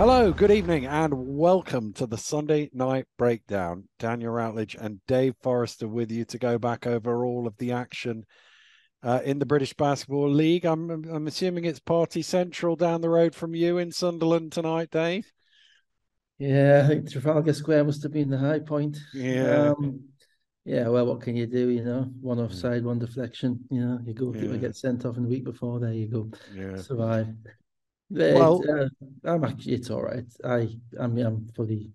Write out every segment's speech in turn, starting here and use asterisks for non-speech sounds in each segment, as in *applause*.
Hello, good evening, and welcome to the Sunday Night Breakdown. Daniel Routledge and Dave Forrester with you to go back over all of the action uh, in the British Basketball League. I'm, I'm assuming it's Party Central down the road from you in Sunderland tonight, Dave. Yeah, I think Trafalgar Square must have been the high point. Yeah. Um, yeah, well, what can you do? You know, one Hmm. offside, one deflection. You know, you go Yeah. get sent off in the week before. There you go, Yeah. survive. But, Well- uh, I'm actually it's all right. I I mean I'm fully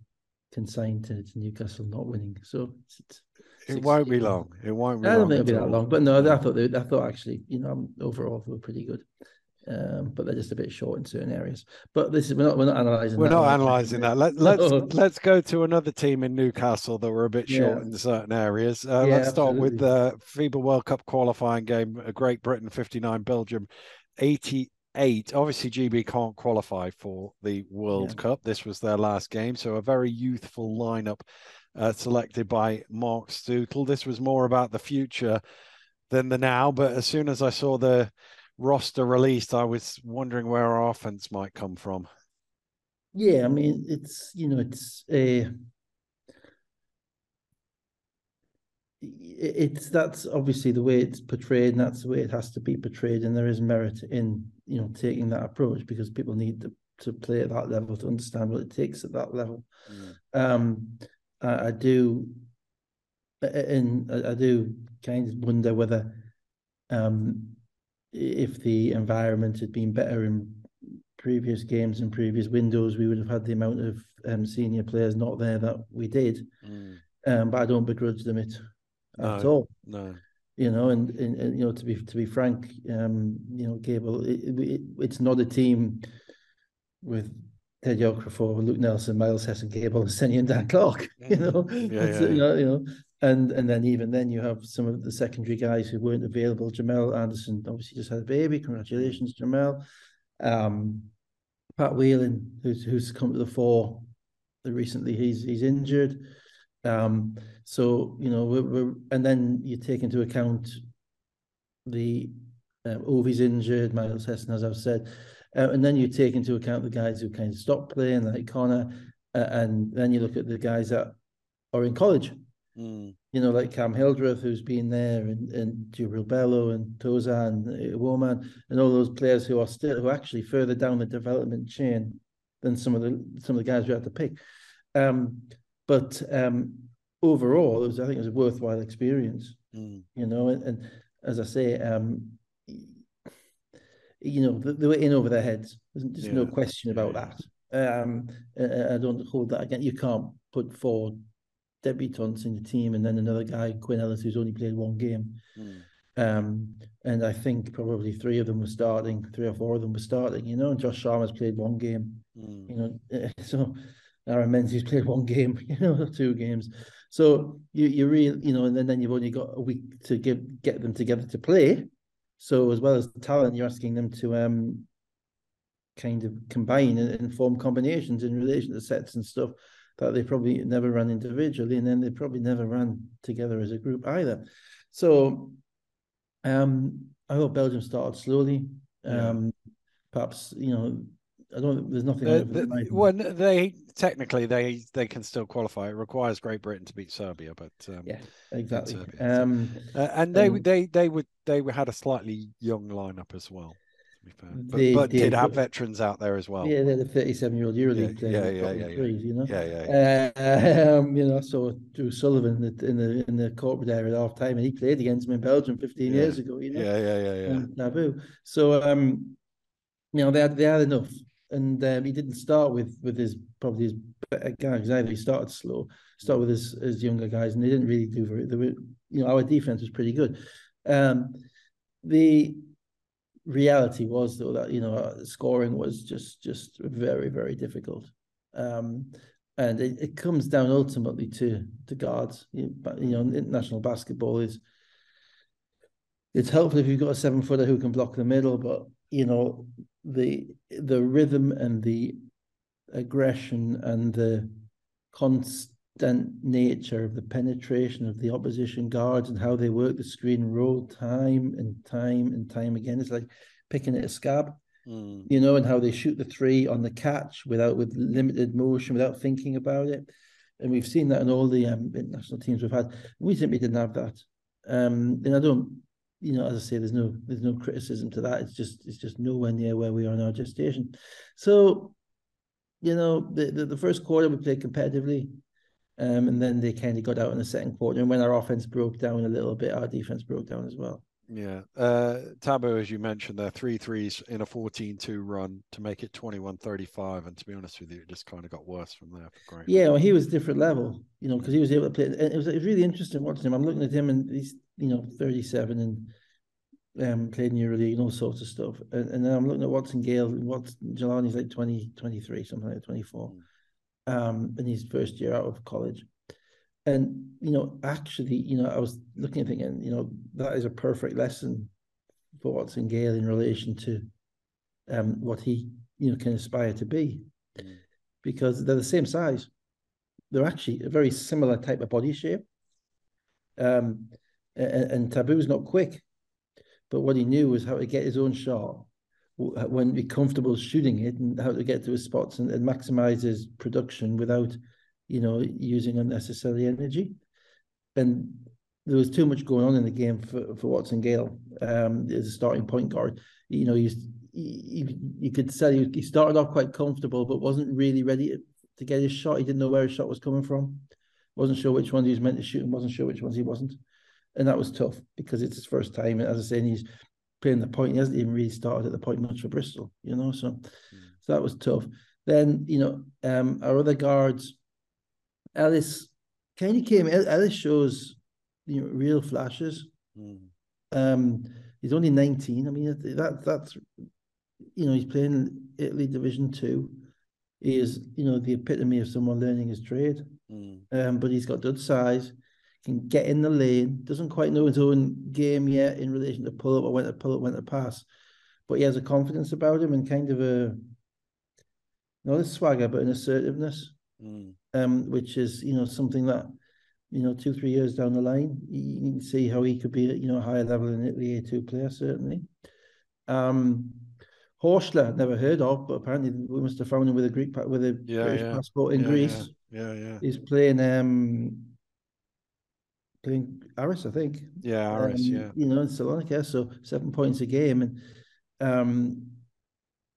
consigned to, to Newcastle not winning, so it's, it's It won't be long. It won't be I don't long. think it'll be that long, but no, I thought they, I thought actually, you know, um, overall they were pretty good, um, but they're just a bit short in certain areas. But this is we're not we're not analysing. We're that not analysing that. Let, *laughs* let's No. let's go to another team in Newcastle that were a bit short Yeah. in certain areas. Uh, Yeah, let's start with the FIBA World Cup qualifying game. uh, Great Britain 59, Belgium 88. Obviously, GB can't qualify for the World Yeah. Cup. This was their last game, so a very youthful lineup uh, selected by Marc Steutel. This was more about the future than the now. But as soon as I saw the roster released, I was wondering where our offense might come from. Yeah, I mean, it's you know, it's a. It's that's obviously the way it's portrayed, and that's the way it has to be portrayed, and there is merit in you know taking that approach because people need to, to play at that level to understand what it takes at that level. Um, I, I do, and I, I do kind of wonder whether, um, if the environment had been better in previous games and previous windows, we would have had the amount of um, senior players not there that we did. Mm, Um, but I don't begrudge them it at all. no. You know, and, and, and you know, to be to be frank, um, you know, Gable, it, it, it's not a team with Teddy Okereafor, Luke Nelson, Miles Hess, and Gable, and Senny and Dan Clark. *laughs* You know, Yeah, yeah, you know, you know, and and then even then you have some of the secondary guys who weren't available. Jamell Anderson obviously just had a baby. Congratulations, Jamell. Um, Pat Whelan, who's who's come to the fore recently, he's he's injured. Um, so you know, we're, we're and then you take into account the um, Ovie's injured, Myles Hesson, as I've said, uh, and then you take into account the guys who kind of stopped playing, like Connor, uh, and then you look at the guys that are in college. Mm, You know, like Cam Hildreth, who's been there, and and Jibril Bello, and Toza, and uh, Woman, and all those players who are still who are actually further down the development chain than some of the some of the guys we had to pick. Um, but um, overall, it was I think it was a worthwhile experience mm, you know, and, and as I say, um, you know, they were in over their heads. There's just no question about that. Um, I I don't hold that again. You can't put four debutants in the team and then another guy, Quinn Ellis, who's only played one game. mm. Um, and I think probably three of them were starting, three or four of them were starting, you know, and Josh Sharma's played one game Mm. you know, *laughs* so Aaron Menzies played one game, *laughs* you know, two games. So you you really, you know, and then, then you've only got a week to give get them together to play. So as well as talent, you're asking them to um kind of combine and, and form combinations in relation to sets and stuff that they probably never ran individually, and then they probably never ran together as a group either. So um I thought Belgium started slowly. Yeah. Um perhaps, you know, I don't there's nothing Uh, on it for the- the well, they technically they they can still qualify. It requires Great Britain to beat Serbia, but um, Yeah, exactly. Serbia, so- Um, uh, and they Um, they they would they had a slightly young lineup as well. To be fair, but, They but did did, have veterans out there as well. yeah, they're the 37 year old EuroLeague Yeah, player. yeah, got yeah, the yeah, you know. Yeah, yeah, yeah. Uh, *laughs* um, you know, so Drew Sullivan in the in the, in the corporate area at half time, and he played against him in Belgium 15 Yeah. years ago. You know, yeah, yeah, yeah, yeah. um, Naboo. So um, you know, they had they had enough, and um, he didn't start with with his probably his better guys either. He started slow, started with his his younger guys, and they didn't really do very. They were, you know, our defense was pretty good. Um, the reality was though that you know uh, scoring was just just very very difficult. Um, and it, it comes down ultimately to to guards. You know, international basketball is it's helpful if you've got a seven footer who can block the middle, but you know the the rhythm and the aggression and the constant nature of the penetration of the opposition guards and how they work the screen roll time and time and time again. It's like picking at a scab. Mm. you know, and how they shoot the three on the catch without with limited motion, without thinking about it. And we've seen that in all the um, international teams we've had. We simply didn't have that. Um, and I don't, you know, as I say, there's no there's no criticism to that. It's just it's just nowhere near where we are in our gestation. So, you know, the the, the first quarter we played competitively. Um, and then they kind of got out in the second quarter. And when our offense broke down a little bit, our defense broke down as well. Yeah. Uh, Tabu, as you mentioned, there three threes in a 14 2 run to make it 21 35. And to be honest with you, it just kind of got worse from there. Great. Yeah, well, he was different level, you know, because he was able to play. And it was, it was really interesting watching him. I'm looking at him and he's, you know, 37 and um, played in EuroLeague and all sorts of stuff. And, and then I'm looking at Watson-Gayle, Watson Jelani's like 20, 23, something like 24. Mm um, in his first year out of college. And, you know, actually, you know, I was looking and thinking, you know, that is a perfect lesson for Watson-Gayle in relation to um, what he, you know, can aspire to be. Mm. Because they're the same size. They're actually a very similar type of body shape. Um, and, and Tabu's not quick, but what he knew was how to get his own shot when be comfortable shooting it and how to get to his spots and, and maximize his production without, you know, using unnecessary energy. And there was too much going on in the game for, for Watson-Gayle um, as a starting point guard. You know, he's he, you could say he started off quite comfortable, but wasn't really ready to get his shot. He didn't know where his shot was coming from. wasn't sure which ones he was meant to shoot and wasn't sure which ones he wasn't. And that was tough because it's his first time. And as I say, he's playing the point. He hasn't even really started at the point much for Bristol, you know. So, mm. so that was tough. Then you know, um, our other guards, Ellis, kind of came. Ellis shows you know real flashes. Mm. Um, he's only nineteen. I mean, that that's you know he's playing Italy Division Two. He is you know the epitome of someone learning his trade. Mm. Um, but he's got good size can get in the lane, doesn't quite know his own game yet in relation to pull up or when to pull up, when to pass. But he has a confidence about him and kind of a not a swagger, but an assertiveness. Mm. Um, which is, you know, something that, you know, two, three years down the line, you can see how he could be at, you know, a higher level in the A2 player, certainly. Um Horschler, never heard of, but apparently we must have found him with a Greek with a yeah, British yeah. passport in yeah, Greece. Yeah. yeah, yeah. He's playing um playing Aris, I think. Yeah, Aris, um, yeah. You know, in Salonika, so seven points a game, and um,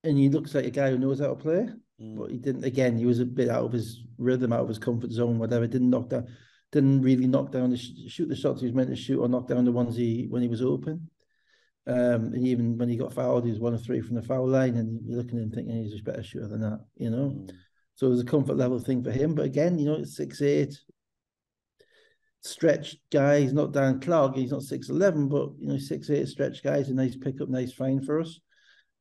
and he looks like a guy who knows how to play, mm. but he didn't. Again, he was a bit out of his rhythm, out of his comfort zone, whatever. Didn't knock down, didn't really knock down the shoot the shots he was meant to shoot, or knock down the ones he when he was open. Um, and even when he got fouled, he was one of three from the foul line, and you're looking at him thinking he's a better shooter than that, you know. Mm. So it was a comfort level thing for him. But again, you know, it's six eight, stretch guy. He's not Dan Clark. He's not six eleven, but you know six eight stretch guy is a nice pickup, nice find for us.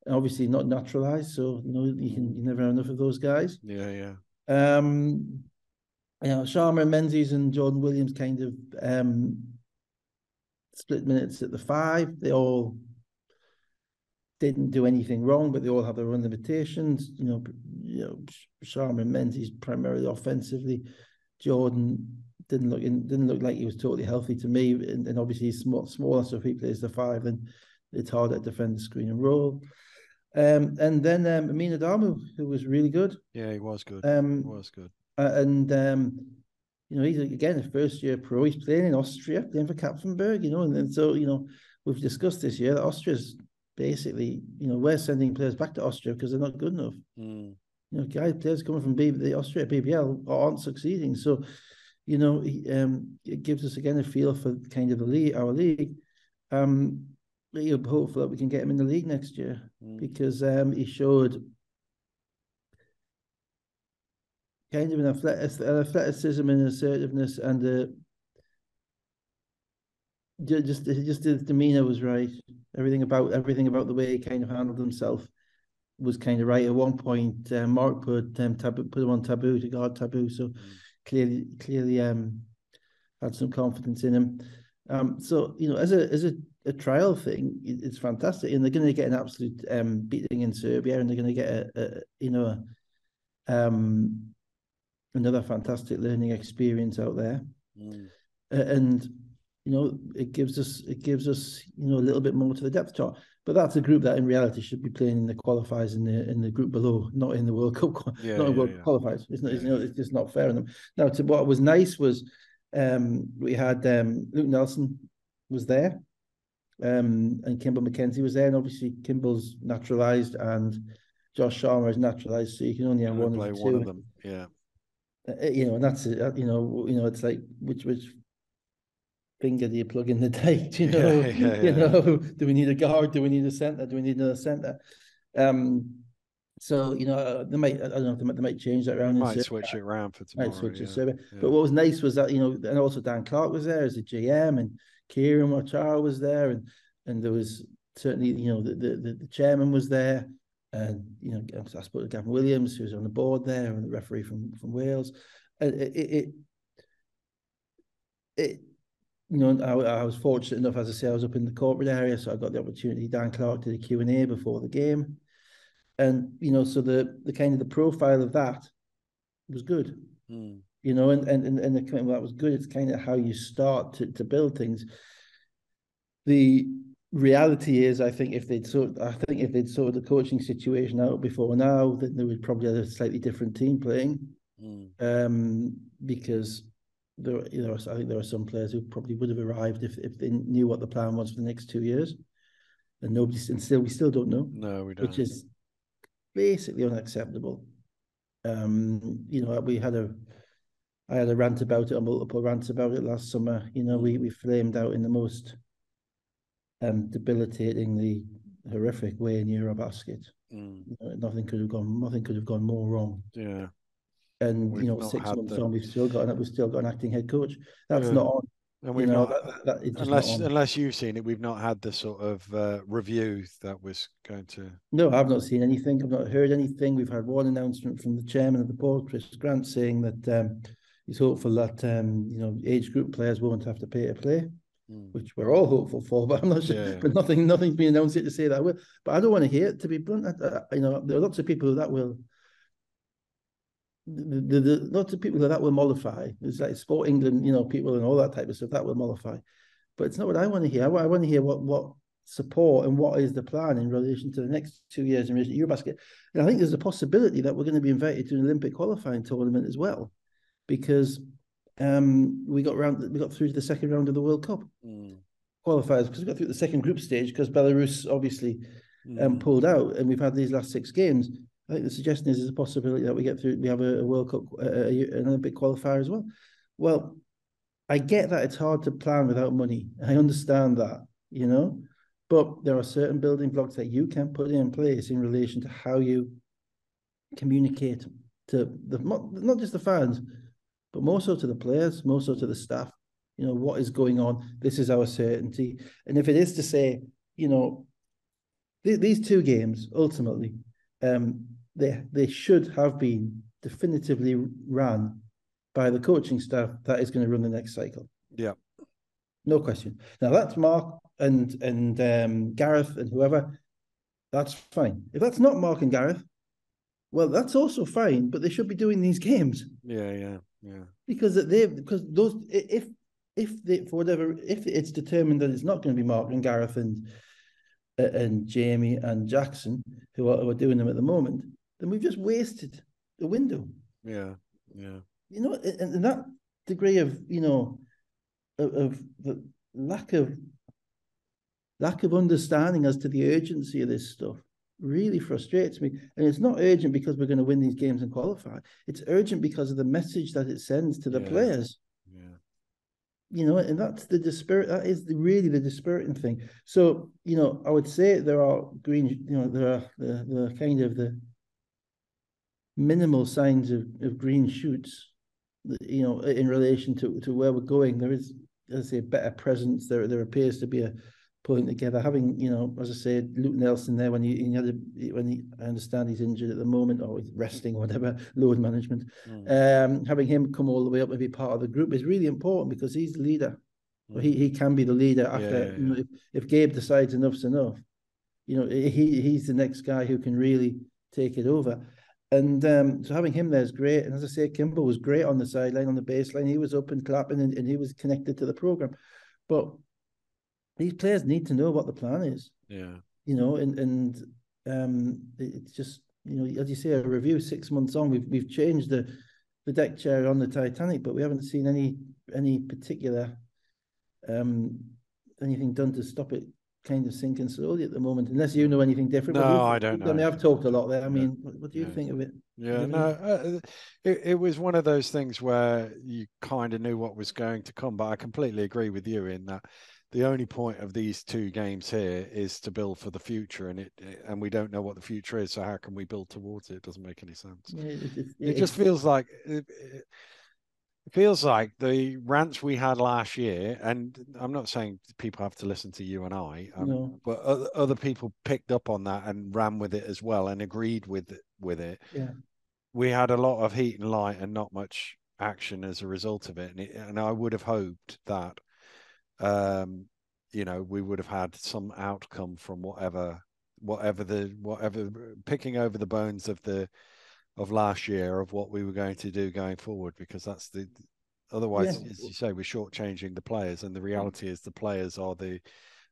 And obviously not naturalized, so you know you can you never have enough of those guys. Yeah, yeah. Um, you know, Sharma Menzies and Jordan Williams kind of um split minutes at the five. They all didn't do anything wrong, but they all have their own limitations. You know, you know, Sharma Menzies primarily offensively. Jordan didn't look in, didn't look like he was totally healthy to me. And, and obviously he's small, smaller, so if he plays the five, then it's harder to defend the screen and roll. Um, and then um, Amin Adamu, who was really good. Yeah, he was good. Um, he was good. Uh, and um, you know, he's again a first year pro. He's playing in Austria, playing for Kapfenberg. You know, and then so you know we've discussed this year that Austria's basically you know we're sending players back to Austria because they're not good enough. Mm. You know, guys, players coming from B- the Austria BBL aren't succeeding. So you know, um, it gives us again a feel for kind of the league, our league. Um, you're hopeful that we can get him in the league next year mm. because um, he showed kind of an athleticism and assertiveness and uh, just just his demeanor was right. Everything about everything about the way he kind of handled himself was kind of right. At one point, uh, Mark put um, Tabu, put him on Tabu to guard Tabu, so. Clearly clearly um, had some confidence in him. Um, so you know, as a as a, a trial thing, it's fantastic, and they're going to get an absolute um, beating in Serbia, and they're going to get a, a you know a, um, another fantastic learning experience out there. Mm. Uh, and you know, it gives us it gives us you know a little bit more to the depth chart. But that's a group that in reality should be playing in the qualifiers in the in the group below, not in the World Cup, yeah, not in World yeah. qualifiers. It's not, it's, you know, it's just not fair on them. Now, to what was nice was um, we had um, Luke Nelson was there, um, and Kimbal Mackenzie was there, and obviously Kimbal's naturalised and Josh Sharma is naturalised, so you can only have one, of, one of them. Yeah, uh, you know, and that's it. Uh, you know, you know, it's like which which finger do you plug in the *laughs* date? You know, yeah, yeah, you know, do we need a guard? Do we need a center? Do we need another center? Um, so you know, uh, they might I don't know they might, they might change that around. Might switch it around for tomorrow. Might switch yeah. it. But what was nice was that you know, and also Dan Clark was there as a GM, and Kieran Achara was there, and and there was certainly you know the the, the chairman was there, and you know I spoke to Gavin Williams who was on the board there, and the referee from from Wales. And it it, it, it you know, I, I, was fortunate enough, as I say, I was up in the corporate area, so I got the opportunity. Dan Clark did a Q and A before the game, and you know, so the the kind of the profile of that was good. Mm. You know, and and and, and the of that was good. It's kind of how you start to to build things. The reality is, I think if they'd sort, I think if they'd sorted the coaching situation out before now, then there would probably have a slightly different team playing. Mm. Um, because there, you know, I think there are some players who probably would have arrived if, if they knew what the plan was for the next two years, and nobody and still we still don't know. No, we don't. Which is basically unacceptable. Um, you know, we had a, I had a rant about it, a multiple rants about it last summer. You know, we we flamed out in the most um debilitatingly horrific way in Eurobasket. Mm. You know, nothing could have gone. Nothing could have gone more wrong. Yeah and we've you know six months the... on we've still got we've still got an acting head coach. That's yeah. not on and we've you know, not that, that, unless unless you've seen it we've not had the sort of uh, review that was going to. No i've not seen anything. I've not heard anything. We've had one announcement from the chairman of the board chris grant saying that um, he's hopeful that um, you know age group players won't have to pay to play mm. which we're all hopeful for *laughs* but i'm not sure yeah. but nothing nothing's been announced yet to say that. Will but i don't want to hear it to be blunt. I, I, you know there are lots of people that will the, the, the lots of people that that will mollify. It's like Sport England, you know, people and all that type of stuff that will mollify. But it's not what I want to hear. I, I want to hear what what support and what is the plan in relation to the next two years in relation to Eurobasket. And I think there's a possibility that we're going to be invited to an Olympic qualifying tournament as well, because um, we got round we got through to the second round of the World Cup mm. qualifiers because we got through the second group stage because Belarus obviously mm. um, pulled out, and we've had these last six games. I think the suggestion is there's a possibility that we get through, we have a, a World Cup, uh, an Olympic qualifier as well. Well, I get that it's hard to plan without money. I understand that, you know, but there are certain building blocks that you can put in place in relation to how you communicate to the not just the fans, but more so to the players, more so to the staff. You know what is going on. This is our certainty, and if it is to say, you know, th- these two games ultimately, um, they they should have been definitively run by the coaching staff that is going to run the next cycle. Yeah, no question. Now that's Mark and and um, Gareth and whoever. That's fine. If that's not Mark and Gareth, well, that's also fine. But they should be doing these games. Yeah, yeah, yeah. Because they because those if if they for whatever if it's determined that it's not going to be Mark and Gareth and and Jamie and Jackson who are, who are doing them at the moment, then we've just wasted the window. Yeah, yeah. You know, and, and that degree of you know of, of, the lack of lack of understanding as to the urgency of this stuff really frustrates me. And it's not urgent because we're going to win these games and qualify. It's urgent because of the message that it sends to the yeah. players. Yeah. You know, and that's the dispirit. That is the, really the dispiriting thing. So, you know, I would say there are green. You know, there are the the kind of the minimal signs of, of green shoots, you know, in relation to, to where we're going. There is, as I say, a better presence. There there appears to be a pulling together. Having, you know, as I said, Luke Nelson there when he, he had a, when he, I understand he's injured at the moment or he's resting or whatever, *laughs* load management. Mm. Um, having him come all the way up and be part of the group is really important because he's the leader. Mm. He he can be the leader after yeah, yeah, yeah. You know, if, if Gabe decides enough's enough. You know, he he's the next guy who can really take it over. And um, so having him there is great. And as I say, Kimbal was great on the sideline, on the baseline. He was up and clapping and, and he was connected to the program. but these players need to know what the plan is. Yeah. You know, and and um, it's just you know, as you say, a review six months on, we've we've changed the the deck chair on the Titanic, but we haven't seen any any particular um anything done to stop it kind of sinking slowly at the moment, unless you know anything different. No, I don't know. I mean, I've talked a lot there. I mean, what, what do you Yeah. think of it? Yeah, Yeah. no, uh, it, it was one of those things where you kind of knew what was going to come, but I completely agree with you in that the only point of these two games here is to build for the future, and it and we don't know what the future is, so how can we build towards it? It doesn't make any sense. Yeah, it, it, It it- just feels like it, feels like the rants we had last year, and I'm not saying people have to listen to you and I, um, No. but other, other people picked up on that and ran with it as well and agreed with it, with it yeah. we had a lot of heat and light and not much action as a result of it. And, it, and I would have hoped that, um, you know, we would have had some outcome from whatever, whatever the, whatever picking over the bones of the, of last year of what we were going to do going forward, because that's the, otherwise, Yeah. as you say, we're shortchanging the players. And the reality is the players are the,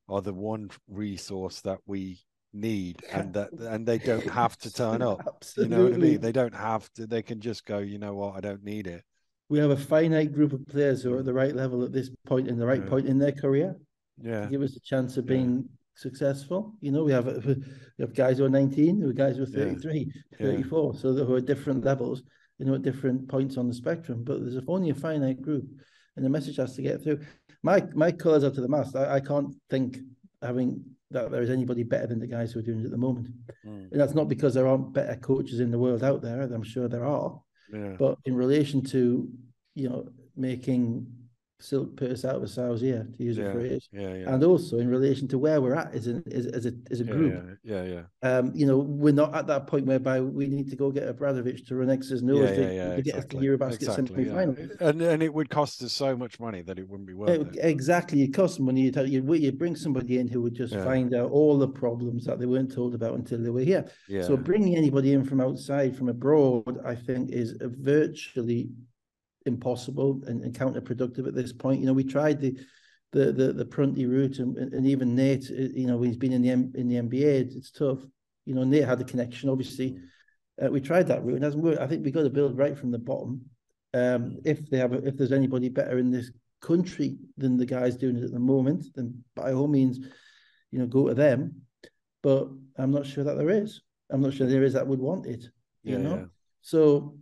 are the one resource that we need and that, and they don't *laughs* have to turn up. You know what I mean? They don't have to. They can just go. You know what? I don't need it. we have a finite group of players who are at the right level at this point in the right Yeah. point in their career Yeah, give us a chance of being successful. You know, we have we have guys who are 19, we have guys who are Yeah. 33, Yeah. 34, so that who are different levels, you know, at different points on the spectrum. But there's only a finite group, and the message has to get through. My my colours are to the mast. I, I can't think having that there is anybody better than the guys who are doing it at the moment. Mm, And that's not because there aren't better coaches in the world out there. I'm sure there are. yeah, But in relation to, you know, making silk purse out of a sow's ear, to use Yeah, a phrase, yeah, yeah. and also in relation to where we're at as, an, as, as a as a yeah, group, yeah, yeah, um, you know, we're not at that point whereby we need to go get a Bradovic to run X's yeah, nose yeah, to, yeah, to get us exactly, Eurobasket exactly, semi-final. And and it would cost us so much money that it wouldn't be worth Uh, it. Exactly, it costs money. You, tell- you you bring somebody in who would just Yeah. find out all the problems that they weren't told about until they were here. Yeah, So bringing anybody in from outside, from abroad, I think is virtually impossible and, and counterproductive at this point. You know, we tried the the the, the Prunty route, and, and even Nate, uh, you know, he's been in the M- in the NBA. It's, tough. You know, Nate had the connection. Obviously, uh, we tried that route. It hasn't worked. I think we got to build right from the bottom. Um, if they have, a, if there's anybody better in this country than the guys doing it at the moment, then by all means, you know, go to them. But I'm not sure that there is. I'm not sure there is that would want it. You yeah, know. yeah. So,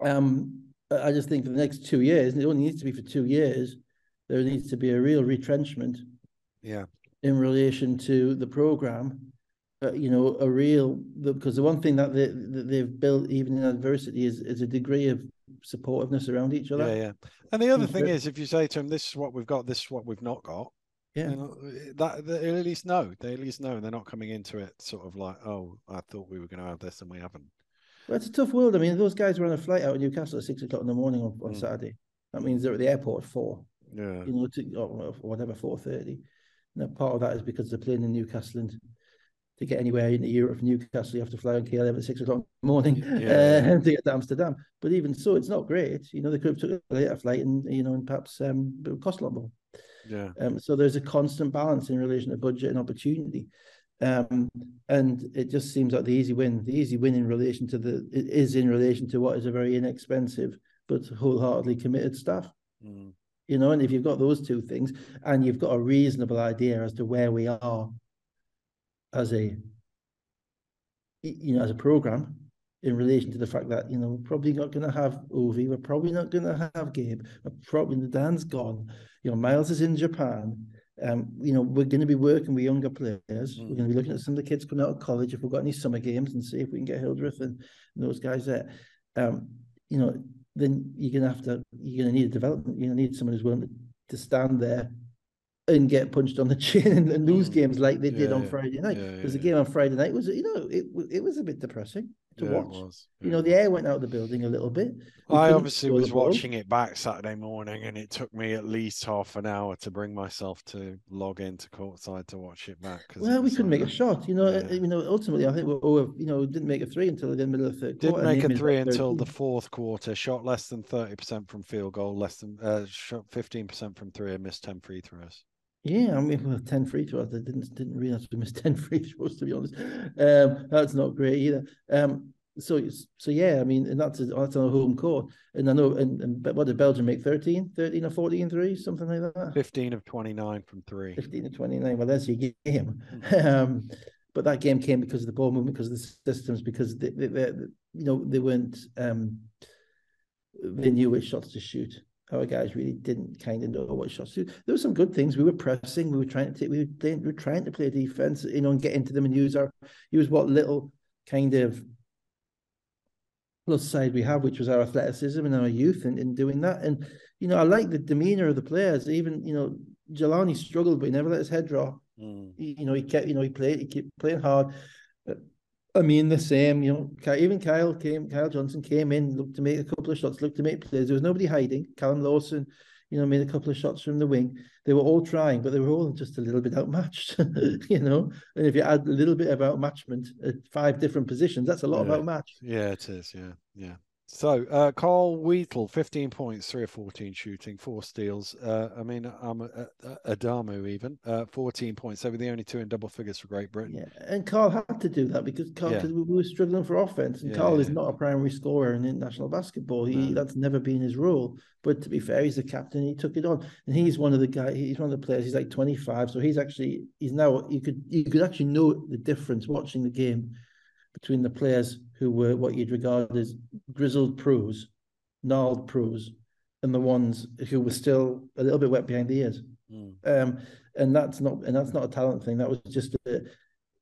um, I just think for the next two years, and it only needs to be for two years, there needs to be a real retrenchment yeah, in relation to the program. Uh, you know, a real because the one thing that, they, that they've built even in adversity is is a degree of supportiveness around each other. yeah, yeah. And the other thing is, if you say to them, "This is what we've got. This is what we've not got," Yeah. that they at least know. They at least know, and they're not coming into it sort of like, "Oh, I thought we were going to have this, and we haven't." Well, it's a tough world. I mean, those guys were on a flight out of Newcastle at six o'clock in the morning on, on Mm. Saturday. That means they're at the airport at four. Yeah, you know, to or whatever, four thirty. Now, part of that is because they're playing in Newcastle, and to get anywhere in Europe from Newcastle, you have to fly on KLM at six o'clock in the morning Yeah, uh, *laughs* to get to Amsterdam. But even so, it's not great. You know, they could have took a later flight, and you know, and perhaps um, it would cost a lot more. yeah, Um, so there's a constant balance in relation to budget and opportunity. Um, and it just seems like the easy win, the easy win in relation to the is in relation to what is a very inexpensive but wholeheartedly committed staff. Mm, you know, and if you've got those two things and you've got a reasonable idea as to where we are as a you know, as a program in relation to the fact that, you know, we're probably not going to have Ovie, we're probably not going to have Gabe, we're probably Dan's gone, you know, Myles is in Japan. Um, you know, we're going to be working with younger players. We're going to be looking at some of the kids coming out of college if we've got any summer games and see if we can get Hildreth and, and those guys there. Um, you know, then you're gonna have to you're gonna need a development. You're gonna need someone who's willing to, to stand there and get punched on the *laughs* chin and, and lose Mm. games like they did on yeah. Friday night. Yeah, yeah, Because the yeah. game on Friday night was, you know, it it was a bit depressing. To Yeah, watch. You know, the air went out of the building a little bit. We I obviously was watching it back Saturday morning, and it took me at least half an hour to bring myself to log into courtside to watch it back. Well, we couldn't like make a shot. You know, uh, Yeah. you know. Ultimately, I think we, you know, didn't make a three until the middle of the third Didn't quarter. make a three until the fourth quarter. Shot less than thirty percent from field goal, less than uh, shot fifteen percent from three, and missed ten free throws. Yeah, I mean, well, ten free throws. I didn't didn't realize we missed *laughs* ten free throws. To be honest, um, that's not great either. Um, so so yeah, I mean, and that's a, that's on a home court. And I know, and, and what did Belgium make? 13, 13 or 14 threes, something like that. Fifteen of twenty nine from three. 15 to 29. Well, there's your game. Mm-hmm. *laughs* Um, but that game came because of the ball movement, because of the systems, because they, they, they you know, they weren't, um, they knew which shots to shoot. Our guys really didn't kind of know what shots to. Do. There were some good things. We were pressing. We were trying to take. We were, playing, we were trying to play defense. You know, and get into them and use our use what little kind of plus side we have, which was our athleticism and our youth, and in doing that. And you know, I like the demeanor of the players. Even you know, Jelani struggled, but he never let his head drop. Mm. He- you know, he kept, you know, he played, he kept playing hard. I mean, the same, you know, even Kyle came, Kyle Johnson came in, looked to make a couple of shots, looked to make plays. There was nobody hiding. Callum Lawson, you know, made a couple of shots from the wing. They were all trying, but they were all just a little bit outmatched, *laughs* you know. And if you add a little bit of outmatchment at five different positions, that's a lot Yeah. of outmatch. Yeah, it is. Yeah, yeah. So, uh, Carl Wheatle, 15 points, 3 of 14 shooting, 4 steals. Uh, I mean, um, uh, uh, Adamu even, uh, 14 points. They were the only two in double figures for Great Britain. Yeah, and Carl had to do that because Carl, Yeah. we were struggling for offense, and Yeah, Carl is not a primary scorer in international basketball. He No. that's never been his role. But to be fair, he's the captain. He took it on, and he's one of the guys. He's one of the players. He's like twenty five, so he's actually he's now you could you could actually know the difference watching the game between the players who were what you'd regard as grizzled pros, gnarled pros, and the ones who were still a little bit wet behind the ears Mm. um, and that's not and that's not a talent thing. That was just a,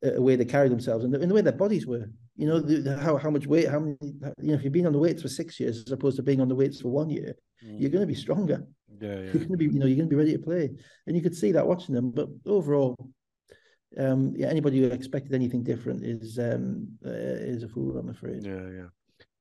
a way they carried themselves and the, and the way their bodies were. You know the, how how much weight, how many. You know, if you've been on the weights for six years as opposed to being on the weights for one year, Mm. you're going to be stronger. Yeah, You're going to be, you know, you're going to be ready to play, and you could see that watching them. But overall, um, yeah, anybody who expected anything different is um uh, is a fool, I'm afraid. Yeah, yeah.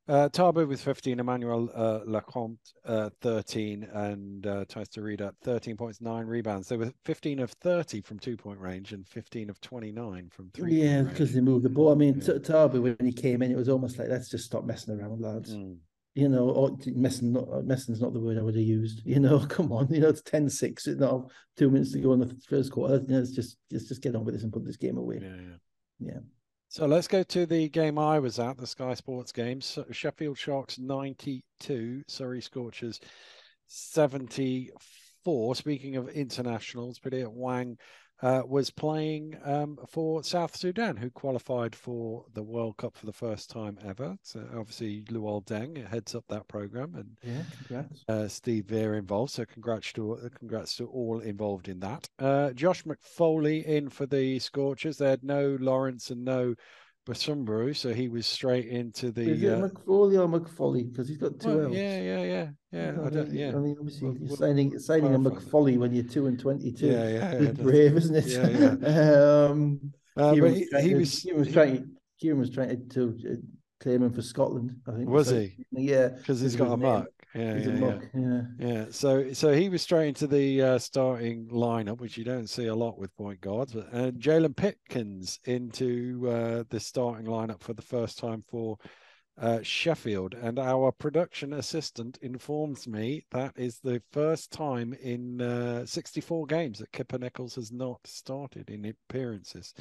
Uh, Tabu with 15, Emmanuel uh, Lecomte uh, 13, and uh, tries to read at 13 points, nine rebounds. They were 15 of 30 from two point range and 15 of 29 from three. Yeah, because they moved the ball. I mean, Yeah. When he came in, it was almost like let's just stop messing around, lads. Mm. You know, oh, or messing not uh, messing's not the word I would have used. You know, *laughs* come on, you know, it's 10-6, it's not two minutes to go in the first quarter. You know, let's just let's just get on with this and put this game away. Yeah, yeah. Yeah. So let's go to the game I was at, the Sky Sports game. So Sheffield Sharks 92, Surrey Scorchers 74. Speaking of internationals, Peter Wang uh, was playing um, for South Sudan, who qualified for the World Cup for the first time ever. So obviously, Luol Deng heads up that program, and Yeah, congrats. uh, Steve Veer involved. So congrats to congrats to all involved in that. Uh, Josh McFoley in for the Scorchers. They had no Lawrence and no Basumbaru, so he was straight into the. Is it uh, McFoley or McFoley? Because he's got two well, L's. yeah, yeah, yeah, yeah. I don't. mean, Yeah, I mean, obviously, We'll- you're signing signing a. McFoley when you're two and twenty-two. yeah, yeah. Yeah, brave, isn't it? Yeah, *laughs* um, Uh, Kieran but was he, trying he to- was Kieran was trying. Kieran was trying to uh, claim him for Scotland. I think. Was So- he? Yeah, because he's got a name. Yeah, he's yeah, a yeah. Yeah. Yeah, so so he was straight into the uh, starting lineup, which you don't see a lot with point guards. But and Jalen Pipkins into uh, the starting lineup for the first time for uh, Sheffield. And our production assistant informs me that is the first time in uh, 64 games that Kipper Nichols has not started in appearances.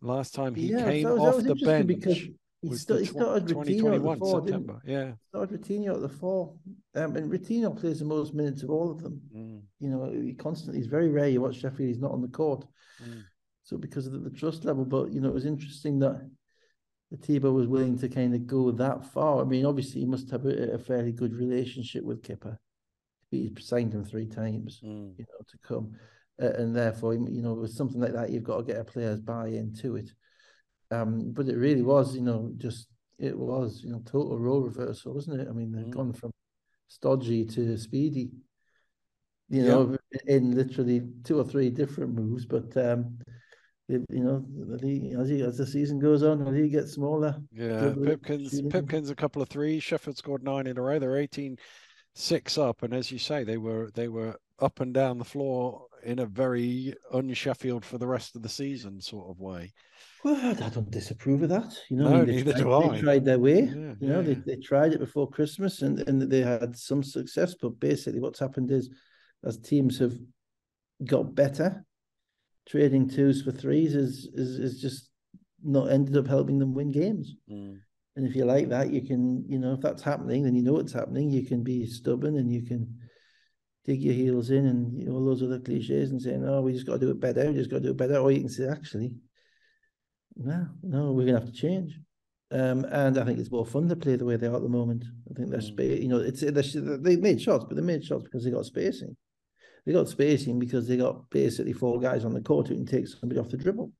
Last time he Yeah, came that off the bench because He, the he started Ritino at the 2021 four, didn't September. Yeah. he? Started Ritino at the four. Um, and Ritino plays the most minutes of all of them. Mm, You know, he constantly, it's very rare you watch Sheffield, he's not on the court. mm. So because of the, the trust level, but you know, it was interesting that the Tebow was willing to kind of go that far. I mean, obviously he must have a, a fairly good relationship with Kipper. He signed him three times, Mm. you know, to come. Uh, and therefore, you know, with something like that, you've got to get a player's buy-in to it. Um, but it really was, you know, just it was, you know, total role reversal, wasn't it? I mean, they've Mm. gone from stodgy to speedy, you Yeah. know, in literally two or three different moves. But um, you know, the as, he, as the season goes on, the league gets smaller. Yeah, Pipkins, Pipkins, a couple of three. Sheffield scored nine in a row. They're 18 six up, and as you say, they were they were up and down the floor in a very un-Sheffield for the rest of the season sort of way. Well, I don't disapprove of that. You know, no, I mean, neither tried, do I. They tried their way. Yeah, you yeah, know, they, yeah. they tried it before Christmas and, and they had some success. But basically, what's happened is as teams have got better, trading twos for threes is is, is just not ended up helping them win games. Mm. And if you like that, you can, you know, if that's happening, then you know it's happening. You can be stubborn and you can dig your heels in and you know, all those other cliches and saying, oh, we just got to do it better. We just got to do it better. Or you can say, actually, no, no, we're going to have to change. Um, and I think it's more fun to play the way they are at the moment. I think they're Mm. space, you know, it's they made shots, but they made shots because they got spacing. They got spacing because they got basically four guys on the court who can take somebody off the dribble.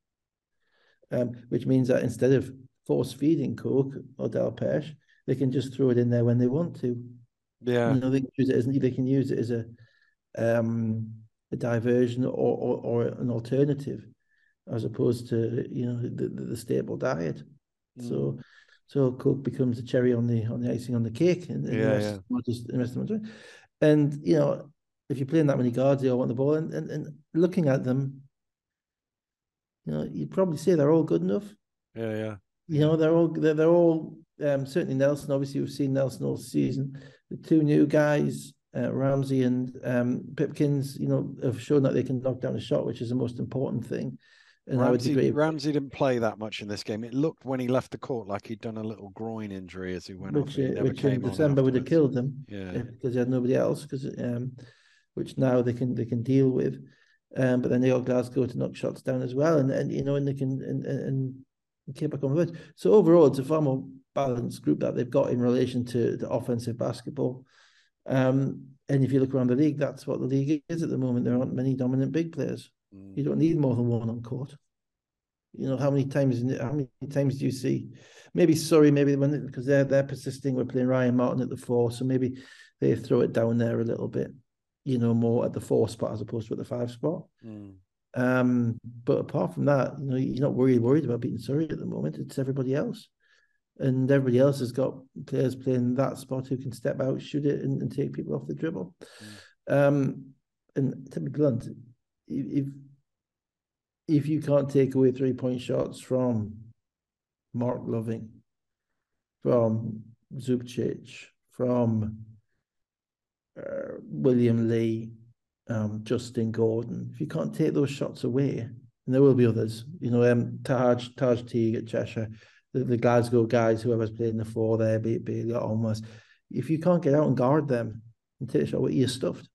Um, which means that instead of force feeding Coke or Del Pesh, they can just throw it in there when they want to. Yeah, You know, they can use it as they can use it as a um a diversion or or, or an alternative, as opposed to you know the, the, staple diet. Mm. So so Coke becomes the cherry on the on the icing on the cake, and, and Yeah, the rest, yeah. just the rest of them. And you know, if you're playing that many guards, they all want the ball, and, and, and looking at them, you know, you'd probably say they're all good enough. yeah, yeah. You know, they're all they're, they're all um, certainly Nelson. Obviously, we've seen Nelson all season. The two new guys, uh, Ramsey and um, Pipkins, you know, have shown that they can knock down a shot, which is the most important thing. And Ramsey, Ramsey didn't play that much in this game. It looked when he left the court like he'd done a little groin injury as he went off. which he uh, which in December would have killed them Yeah, because they had nobody else. Because um, which now they can they can deal with. Um, but then they got Glasgow to knock shots down as well, and and you know, and they can and and, and keep back on the. So overall, it's a far more balanced group that they've got in relation to the offensive basketball. Um, and if you look around the league, that's what the league is at the moment. There aren't many dominant big players. Mm. You don't need more than one on court. You know how many times? How many times do you see? Maybe sorry, maybe when because they're they're persisting. We're playing Ryan Martin at the four, so maybe they throw it down there a little bit. You know, more at the four spot as opposed to at the five spot. Mm. Um, but apart from that, you know, you're not worried worried about beating Surrey at the moment. It's everybody else, and everybody else has got players playing that spot who can step out, shoot it, and, and take people off the dribble. Um, and to be blunt, if if you can't take away three point shots from Mark Loving, from Zubcic, from uh, William Lee, um, Justin Gordon, if you can't take those shots away, and there will be others, you know, um, Taj Taj Teague at Cheshire, the, the Glasgow guys, whoever's playing the four there, be Bailey almost. If you can't get out and guard them and take a shot, you're stuffed.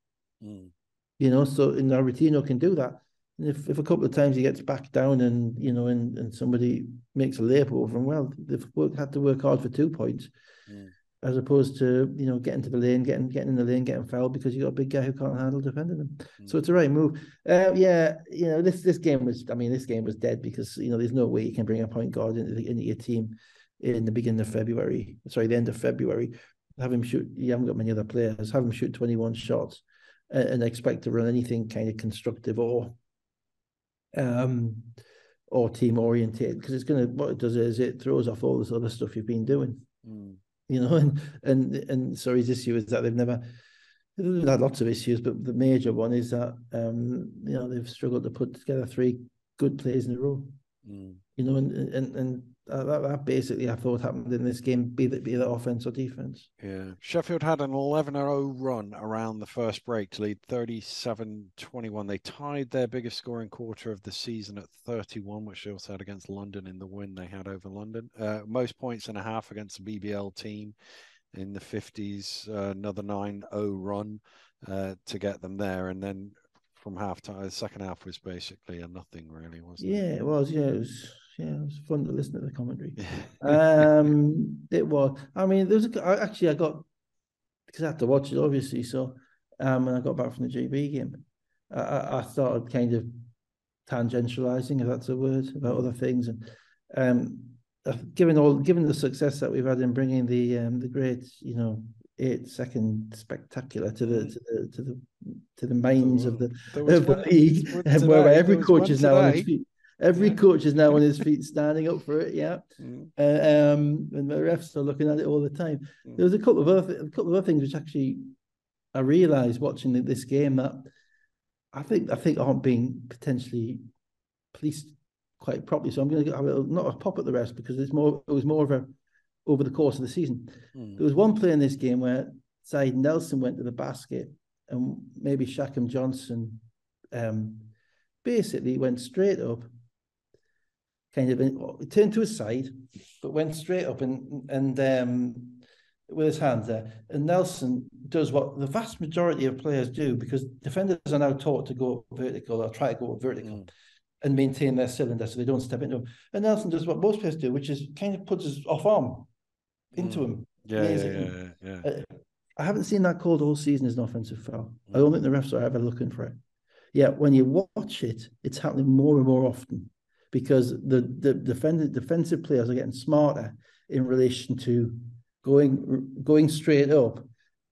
Mm. You know, so and Arutino can do that. And if, if a couple of times he gets back down and you know and, and somebody makes a layup over him, well, they've worked, had to work hard for two points, Mm. as opposed to you know getting to the lane, getting getting in the lane, getting fouled because you got a big guy who can't handle defending them. So Mm. it's a right move. Uh, yeah, you know this this game was. I mean, this game was dead because you know there's no way you can bring a point guard into, the, into your team in the beginning of February. Sorry, the end of February. Have him shoot. You haven't got many other players. Have him shoot 21 shots and, expect to run anything kind of constructive or um or team oriented because it's gonna what it does is it throws off all this other stuff you've been doing Mm. you know, *laughs* and and and Surrey's issue is that they've never they've had lots of issues, but the major one is that um, you know they've struggled to put together three good plays in a row. Mm. You know, and and and that, that basically I thought happened in this game, be that be that offense or defense. Yeah. Sheffield had an 11 0 run around the first break to lead 37 21. They tied their biggest scoring quarter of the season at 31, which they also had against London in the win they had over London. Uh, most points and a half against the BBL team in the 50s. Uh, another 9 0 run uh, to get them there. And then from half time, the second half was basically a nothing, really, wasn't Yeah, it? Yeah, it was. Yeah, it was. Yeah, it was fun to listen to the commentary. *laughs* Um, it was. I mean, there was a, I, actually I got because I had to watch it obviously. So, um, when I got back from the GB game, I, I, I started kind of tangentializing, if that's a word, about other things, and um, uh, given all given the success that we've had in bringing the um the great, you know, eight second spectacular to the Mm. to the to the to the minds of the of the league, *laughs* where every coach is now on his feet. Every Yeah. coach is now on his *laughs* feet, standing up for it. Yeah, Mm, uh, um, and the refs are looking at it all the time. Mm. There was a couple of other a couple of other things which actually I realised watching this game that I think I think aren't being potentially policed quite properly. So I'm going to have a, not a pop at the rest because it's more it was more of a over the course of the season. mm. There was one play in this game where Said Nelson went to the basket and maybe Shackham Johnson um, basically went straight up, kind of turned to his side, but went straight up and and um, with his hands there. And Nelson does what the vast majority of players do because defenders are now taught to go vertical or try to go vertical Mm. and maintain their cylinder so they don't step into him. And Nelson does what most players do, which is kind of puts his off arm into Mm. him. Yeah, yeah, Amazing. yeah, yeah, yeah. Uh, I haven't seen that called all season as an offensive foul. I don't think the refs are ever looking for it. Yeah, when you watch it, it's happening more and more often because the the defend, defensive players are getting smarter in relation to going going straight up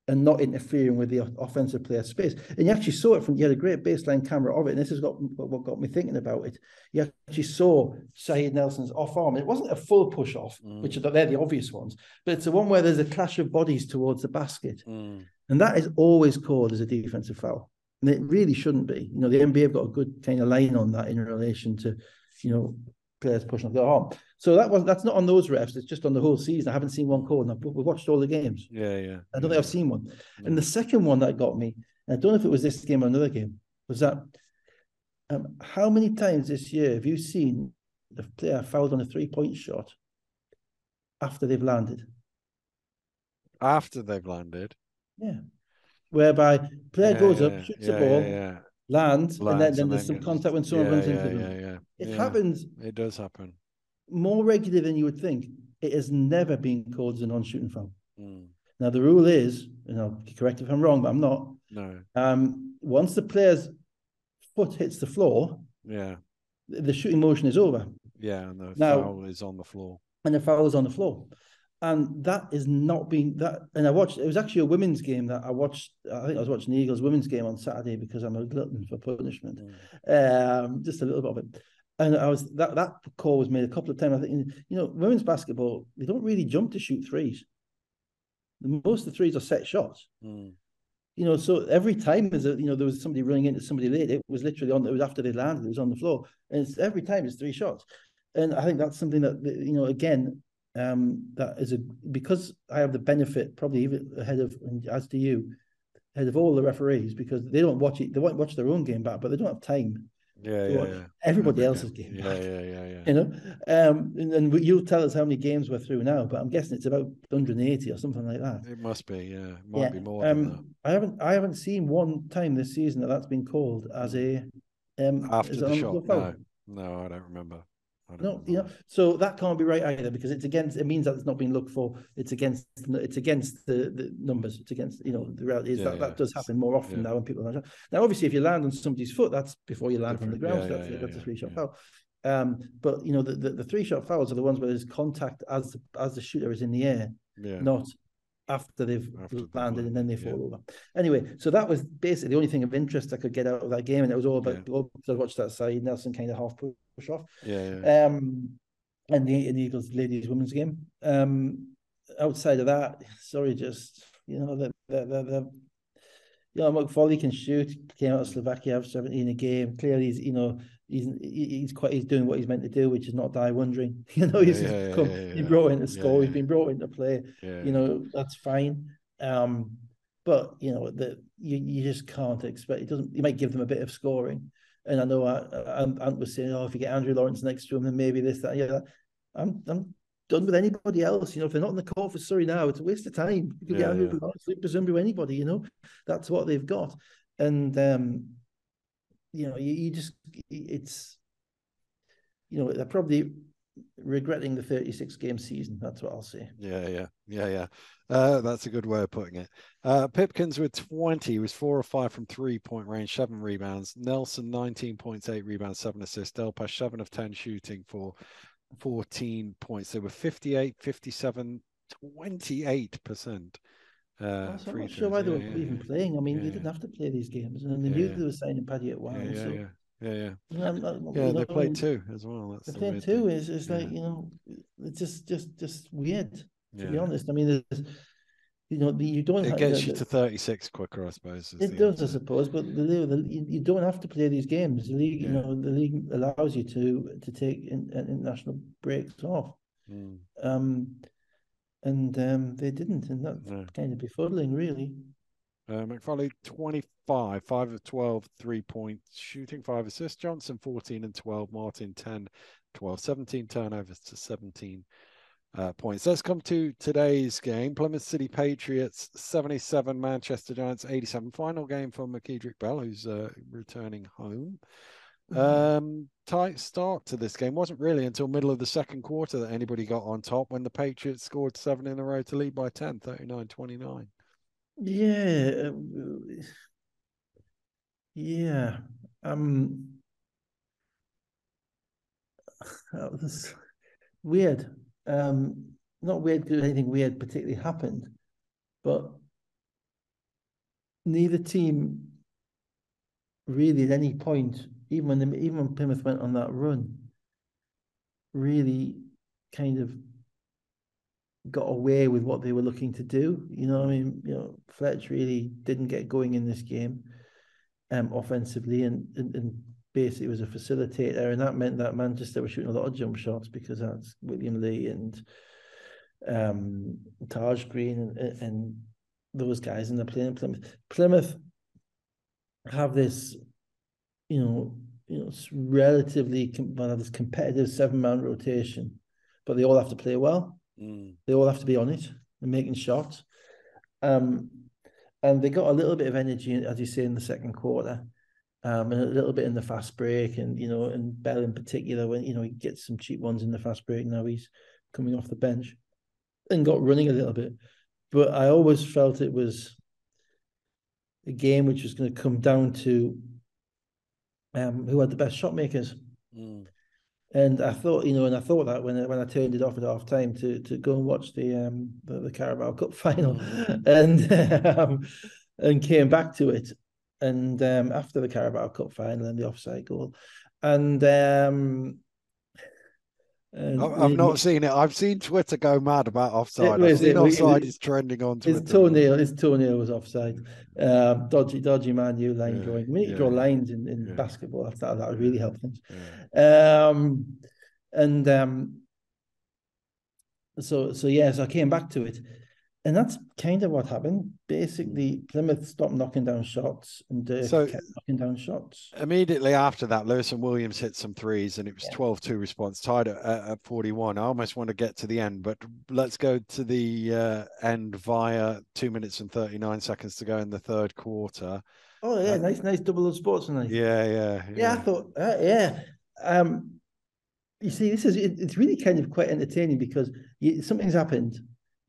and not interfering with the offensive player's space. And you actually saw it from you had a great baseline camera of it, and this has got what got me thinking about it. You actually saw Saeed Nelson's off arm. It wasn't a full push off, which are they're the obvious ones, but it's the one where there's a clash of bodies towards the basket. Mm. And that is always called as a defensive foul. And it really shouldn't be. You know, the NBA have got a good kind of line on that in relation to, you know, players pushing their arm. So that was that's not on those refs, it's just on the whole season. I haven't seen one called. and I've, we've watched all the games. Yeah, yeah. I don't yeah. think I've seen one. No. And the second one that got me, and I don't know if it was this game or another game, was that um, how many times this year have you seen the player fouled on a three-point shot after they've landed? after they've landed. Yeah. Whereby player Yeah, goes yeah, up, shoots yeah, the ball, yeah, yeah. lands, and then, then and there's then some gets- contact when someone yeah, runs yeah, into them. It yeah. happens It does happen. more regularly than you would think. It has never been called as a non-shooting foul. Mm. Now the rule is, and I'll correct if I'm wrong, but I'm not. No. Um, once the player's foot hits the floor, Yeah. the the shooting motion is over, Yeah. And the Now- foul is on the floor. and the foul is on the floor. And that is not being that. And I watched. It was actually a women's game that I watched. I think I was watching the Eagles women's game on Saturday because I'm a glutton for punishment. Mm. um, just a little bit of it. And I was that that call was made a couple of times. I think you know, women's basketball they don't really jump to shoot threes. Most of the threes are set shots. Mm. You know, so every time there's a you know there was somebody running into somebody late, it was literally on. It was after they landed, it was on the floor, and it's every time it's three shots. And I think that's something that you know again um, that is a because I have the benefit probably even ahead of and as do you ahead of all the referees because they don't watch it. They won't watch their own game back, but they don't have time Yeah, yeah, yeah. everybody Okay. else's game Yeah, back yeah, yeah, yeah. you know um and, and you'll tell us how many games we're through now but i'm guessing it's about 180 or something like that It must be, yeah. It might yeah be more than um i haven't i haven't seen one time this season that that's been called as a um. After as the shot. No, no, I don't remember. No you know so that can't be right either because it's against it means that it's not being looked for it's against it's against the, the numbers it's against you know the reality is Yeah, that yeah. that does happen more often Yeah. now when people are now obviously if you land on somebody's foot that's before you land on the ground Yeah, so that's, yeah, that's yeah, a three shot yeah. foul um but you know the, the, the three shot fouls are the ones where there's contact as the, as the shooter is in the air Yeah. not after they've After landed and then they landed, yeah. fall over. Anyway, so that was basically the only thing of interest I could get out of that game, and it was all about Yeah. because I watched that Saeed Nelson kind of half push off. Yeah, yeah. Um, and the, the Eagles ladies women's game. Um, outside of that, sorry, just you know the the the, the you know McFoley can shoot. Came out of Slovakia, have seventeen a game. Clearly, he's you know he's he's quite he's doing what he's meant to do, which is not die wondering. *laughs* You know, he's Yeah, just yeah, come, yeah, he's yeah. brought in to score. He's been brought in to play yeah. you know that's fine um but you know that you, you just can't expect it doesn't you might give them a bit of scoring and i know I, Ant Ant was saying oh if you get andrew lawrence next to him then maybe this that yeah i'm i'm done with anybody else you know if they're not in the court for surrey now it's a waste of time. You could Yeah, get andrew yeah. lawrence Luke Bazumbu, anybody you know that's what they've got. And um you know you, you just it's you know they're probably regretting the 36 game season that's what i'll say Yeah, yeah, yeah, yeah. Uh, that's a good way of putting it. Uh, Pipkins with 20 he was four or five from three point range, seven rebounds. Nelson 19 points, eight rebounds, seven assists. Delpash seven of 10 shooting for 14 points. They were 58, 57, 28%. Uh, I'm not sure why throws. they were Yeah, yeah, even yeah. playing. I mean, Yeah, they didn't have to play these games, and they Yeah, knew yeah. they were signing Paddy at Yeah, one. yeah, so yeah. yeah, yeah. I'm- I'm- Yeah, they played two as well. That's They the weird two. thing. Is it's like you know, it's just just just weird to be honest. I mean, there's, you know, you don't. It have- gets you to 36 quicker, I suppose. It does, I suppose, but the, the you, don't have to play these games. The league, you know, the league allows you to to take in, uh, international breaks off. Mm, Um, and um, they didn't, and that's no. kind of befuddling, really. Uh, McFarley 25, 5 of 12, three point shooting, 5 assists. Johnson 14 and 12. Martin 10, 12, 17 turnovers to 17 uh, points. Let's come to today's game. Plymouth City Patriots 77, Manchester Giants 87. Final game for McKedrick Bell, who's uh, returning home. Um, tight start to this game. Wasn't really until middle of the second quarter that anybody got on top when the Patriots scored seven in a row to lead by 10, 39 29. Yeah, uh, yeah. Um, that was weird. Um, not weird because anything weird particularly happened, but neither team really at any point, even when the, even when Plymouth went on that run, really kind of got away with what they were looking to do. You know, I mean, you know, Fletch really didn't get going in this game, um, offensively, and and, and basically was a facilitator, and that meant that Manchester were shooting a lot of jump shots because that's William Lee and um Taj Green and and those guys, and they're playing Plymouth. Plymouth have this, you know, you know, it's relatively well, this competitive seven man rotation, but they all have to play well. Mm. They all have to be on it and making shots. Um, and they got a little bit of energy, as you say, in the second quarter, um, and a little bit in the fast break. And you know, and Bell in particular, when you know he gets some cheap ones in the fast break. Now he's coming off the bench and got running a little bit. But I always felt it was a game which was going to come down to um, who had the best shot makers. Mm. And I thought, you know, and I thought that when I, when I turned it off at half time to to go and watch the um the, the Carabao Cup *laughs* final, Mhm. and um, and came back to it, and um after the Carabao Cup final and the offside goal, and um. And I've, not seen it. I've seen Twitter go mad about offside. I've seen it- we- offside it- is trending on Twitter. his toenail, his toenail was offside. Um, dodgy, dodgy man, you line Yeah, drawing. We need to draw lines in, in Yeah. basketball. That that would really help things. Yeah. Um, and um, so so yeah, so I came back to it, and that's kind of what happened. Basically, Plymouth stopped knocking down shots, and Dirk So- kept knocking down shots. Immediately after that, Lewis and Williams hit some threes, and it was Yeah. 12 2 response, tied at, at at 41. I almost want to get to the end, but let's go to the uh, end via two minutes and 39 seconds to go in the third quarter. Oh yeah, Uh, nice, nice double of sports tonight. Yeah, yeah. yeah, I thought, uh, yeah. Um, you see, this is it, it's really kind of quite entertaining because you, something's happened,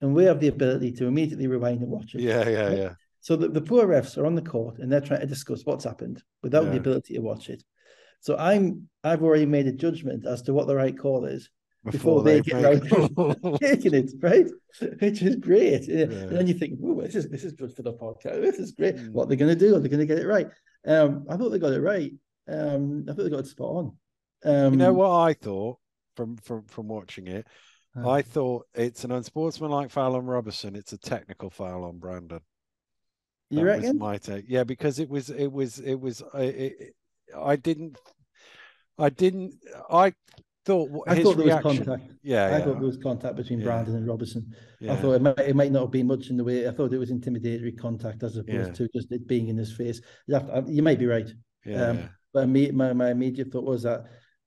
and we have the ability to immediately rewind and watch it. Yeah, yeah, yeah. So the, the poor refs are on the court and they're trying to discuss what's happened without the ability to watch it. So I'm I've already made a judgment as to what the right call is before, they, get around taking *laughs* it, right? Which is great. Yeah. Yeah. And then you think, "Ooh, this is this is good for the podcast. This is great. Mm. What going to do? Are they going to get it right? Um, I thought they got it right. Um, I thought they got it spot on. Um, you know what I thought from from from watching it? Huh. I thought it's an unsportsmanlike foul on Robertson. It's a technical foul on Brandon. You That reckon? my take. Yeah, because it was it was it was I it, it- I didn't I didn't I thought I thought there was contact. Yeah, I yeah, thought there was contact between Yeah. Brandon and Robertson. yeah. I thought it might, it might not have been much in the way. I thought it was intimidatory contact as opposed to just it being in his face. You, have to- you might be right, yeah, um, but my my immediate thought was that.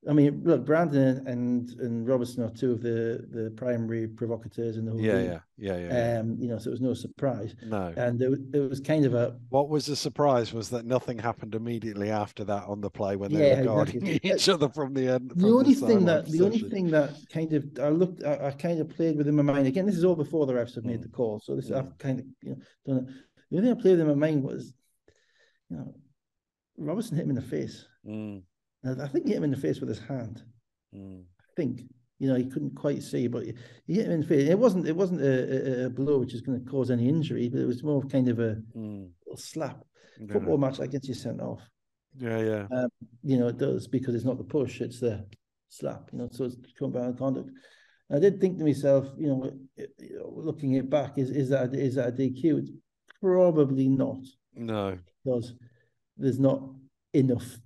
I mean, look, Brandon and and Robertson are two of the the primary provocateurs in the whole yeah, league. yeah, yeah, yeah, yeah. Um, you know, so it was no surprise, No. and it, it was kind of a What was the surprise was that nothing happened immediately after that on the play when they Yeah, were guarding exactly. *laughs* each other from the end. the from only thing sideline that the only thing that kind of I looked I, I kind of played with in my mind again. This is all before the refs have made Mm. the call, so this Mm. I've kind of you know done it. The only thing I played with in my mind was, you know, Robertson hit him in the face. Mm, I think he hit him in the face with his hand. mm, I think you know he couldn't quite see, but he, he hit him in the face. It wasn't it wasn't a, a, a blow which is going to cause any injury, but it was more of kind of a mm. little slap. Yeah. Football match like gets you sent off. Yeah, yeah. Um, you know, it does because it's not the push, it's the slap. You know, so it's compound conduct. I did think to myself, you know, looking it back, is is that is that a DQ? It's probably not. No, because there's not enough.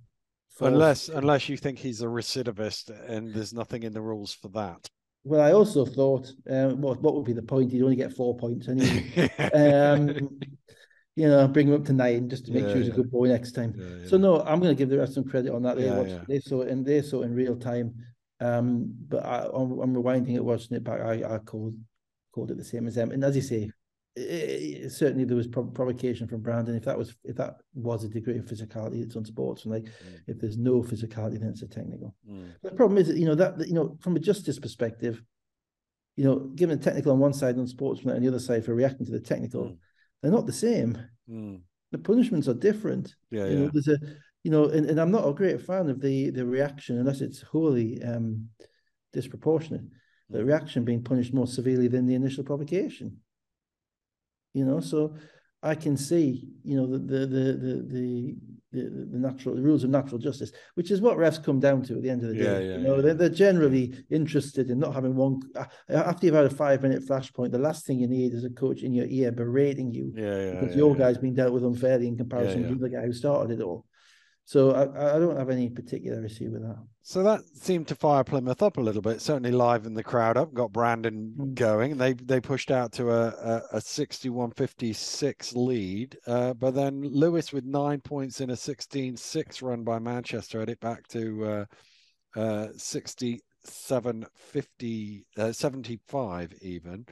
Unless unless you think he's a recidivist and there's nothing in the rules for that. Well, I also thought, um, what what would be the point? He'd only get four points anyway. *laughs* um, you know, bring him up to nine just to make yeah, sure he's yeah. a good boy next time. Yeah, so no, I'm going to give the rest some credit on that. They watched, they saw it and they saw it in real time. Um, but I, am I'm rewinding it, watching it back. I, I called called it the same as them. And as you say, it, certainly there was provocation from Brandon. If that was if that was a degree of physicality, it's unsportsmanlike. Mm. If there's no physicality, then it's a technical. Mm. The problem is that you know that you know from a justice perspective, you know, given a technical on one side and sportsman on the other side for reacting to the technical, mm. they're not the same. Mm. The punishments are different. Yeah, you yeah. Know, there's a you know, and, and I'm not a great fan of the the reaction unless it's wholly um, disproportionate. The mm. reaction being punished more severely than the initial provocation. You know, so I can see, you know, the the the the the, the natural the rules of natural justice, which is what refs come down to at the end of the day. Yeah, yeah, you know, yeah. They're, they're generally interested in not having one uh, after you've had a five minute flashpoint. The last thing you need is a coach in your ear berating you yeah, yeah, because yeah, your yeah. guy's been dealt with unfairly in comparison to the guy who started it all. So I, I don't have any particular issue with that. So that seemed to fire Plymouth up a little bit. Certainly livened the crowd up, got Brandon mm. going. They they pushed out to a a, a 61-56 lead. Uh, but then Lewis with nine points in a 16-6 run by Manchester had it back to uh, uh, 67 50 uh, 75 even.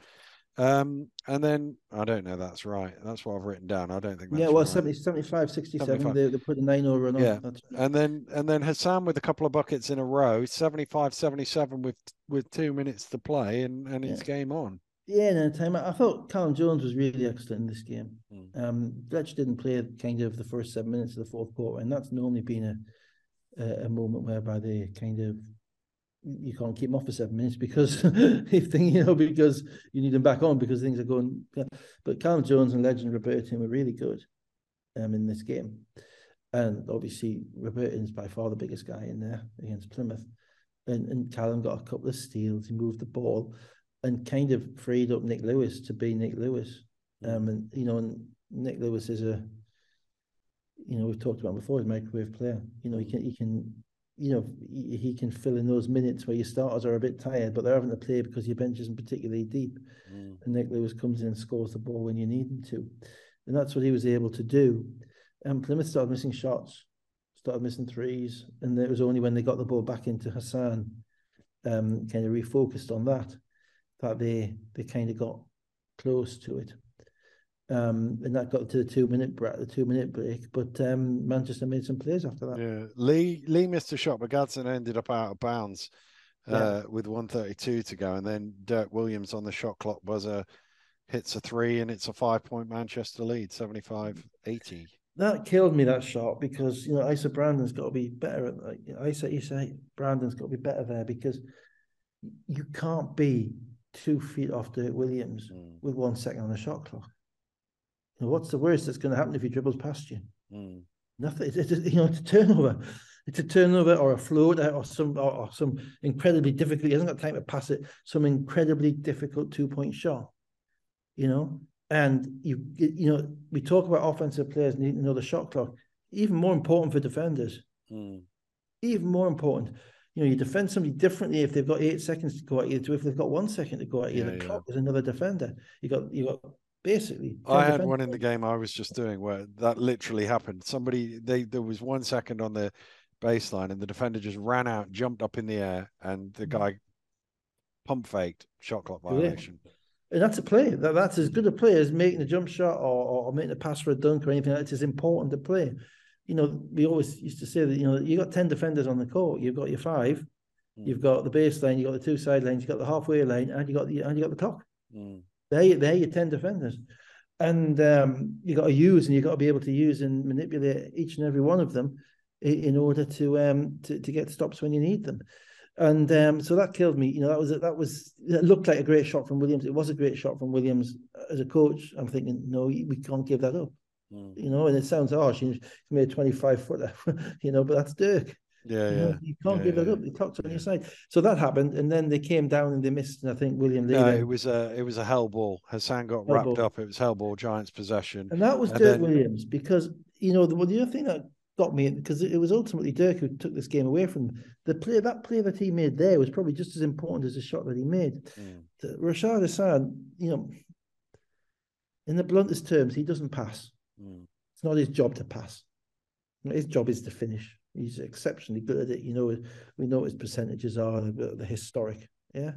Um, and then I don't know. That's right. That's what I've written down. I don't think. yeah, well, right. 70, 75, 67. 75. They, they put a nine over on. Yeah, and then and then Hassan with a couple of buckets in a row, 75, 77 with with two minutes to play, and and it's game on. Yeah, no time. I thought Callum Jones was really excellent in this game. Mm. Um, Fletch didn't play kind of the first seven minutes of the fourth quarter, and that's normally been a a, a moment whereby they kind of you can't keep them off for seven minutes because *laughs* if thing you know because you need them back on because things are going. But Callum Jones and Legend Robertin were really good um, in this game, and obviously Robertin's by far the biggest guy in there against Plymouth, and and Callum got a couple of steals. He moved the ball, and kind of freed up Nick Lewis to be Nick Lewis. Um, and you know, and Nick Lewis is a, you know, we've talked about before, he's a microwave player. You know, he can he can you know, he, can fill in those minutes where your starters are a bit tired, but they're having to play because your bench isn't particularly deep. Mm. And Nick Lewis comes in and scores the ball when you need him to. And that's what he was able to do. And Plymouth started missing shots, started missing threes. And it was only when they got the ball back into Hassan, um, kind of refocused on that, that they they kind of got close to it. Um, and that got to the two minute break, the two minute break. But um, Manchester made some plays after that. Yeah, Lee Lee missed a shot, but Gadsden ended up out of bounds uh, yeah. with 132 to go, and then Dirk Williams on the shot clock was buzzer hits a three, and it's a five point Manchester lead, 75 80. That killed me that shot because you know Isa Brandon's got to be better at like Isa Isa Brandon's got to be better there because you can't be two feet off Dirk Williams mm. with one second on the shot clock what's the worst that's going to happen if he dribbles past you? Mm. Nothing. It's, it's, you know, it's a turnover. It's a turnover or a float or some or, or some incredibly difficult. He hasn't got time to pass it. Some incredibly difficult two point shot. You know, and you you know we talk about offensive players needing to know the shot clock. Even more important for defenders. Mm. Even more important. You know, you defend somebody differently if they've got eight seconds to go at you to if they've got one second to go at you. Yeah, the yeah. clock is another defender. You got you got basically. I had one in the game I was just doing where that literally happened. Somebody they there was one second on the baseline and the defender just ran out, jumped up in the air, and the mm. guy pump faked shot clock violation. Yeah. And that's a play. That, that's as good a play as making a jump shot or, or making a pass for a dunk or anything. It's as important to play. You know, we always used to say that, you know, you've got 10 defenders on the court, you've got your five, mm. you've got the baseline, you've got the two sidelines, you've got the halfway line, and you got the and you got the clock. Mm. They're, they're your 10 defenders. And um, you got to use and you've got to be able to use and manipulate each and every one of them in order to um to, to get stops when you need them. And um, so that killed me. You know, that was that was it looked like a great shot from Williams. It was a great shot from Williams as a coach. I'm thinking, no, we can't give that up. Mm. You know, and it sounds harsh. He's made a 25 footer, *laughs* you know, but that's Dirk. Yeah, you yeah. You can't yeah, give yeah. it up. The clock's on your side. So that happened, and then they came down and they missed. And I think William Lee. No, it was a it was a hell ball. Hassan got hell wrapped ball. up. It was hell ball. Giants possession, and that was and Dirk then... Williams because you know the, well, the other thing that got me because it was ultimately Dirk who took this game away from them. The play that play that he made there was probably just as important as the shot that he made. Mm. Rashad Hassan, you know, in the bluntest terms, he doesn't pass. Mm. It's not his job to pass. His job is to finish. He's exceptionally good at it. You know, we know his percentages are, the, historic. Yeah.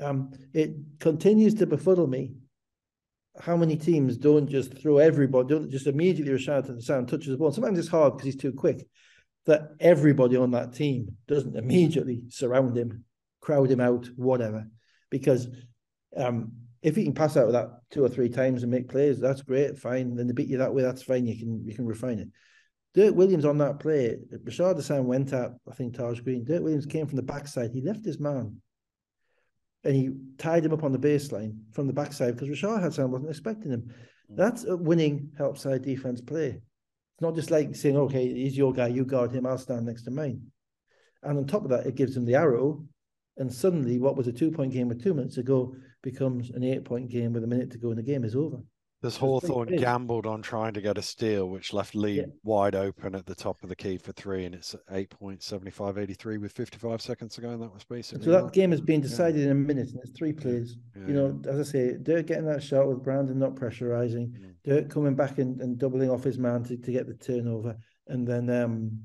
Um, it continues to befuddle me how many teams don't just throw everybody, don't just immediately to the sound, touches the ball. Sometimes it's hard because he's too quick. That everybody on that team doesn't immediately surround him, crowd him out, whatever. Because um, if he can pass out that two or three times and make plays, that's great, fine. Then they beat you that way, that's fine. You can you can refine it. Dirk Williams on that play, Rashad Hassan went at, I think, Taj Green. Dirk Williams came from the backside. He left his man and he tied him up on the baseline from the backside because Rashad Hassan wasn't expecting him. Mm. That's a winning help side defense play. It's not just like saying, okay, he's your guy, you guard him, I'll stand next to mine. And on top of that, it gives him the arrow. And suddenly, what was a two point game with two minutes ago becomes an eight point game with a minute to go, and the game is over. This Hawthorn gambled on trying to get a steal, which left Lee yeah. wide open at the top of the key for three, and it's 8.7583 with 55 seconds to go, and that was basically. So that game has been decided yeah. in a minute, and it's three plays. Yeah. you know, as I say, Dirk getting that shot with Brandon not pressurizing, mm. Dirk coming back and, and doubling off his man to, to get the turnover, and then um,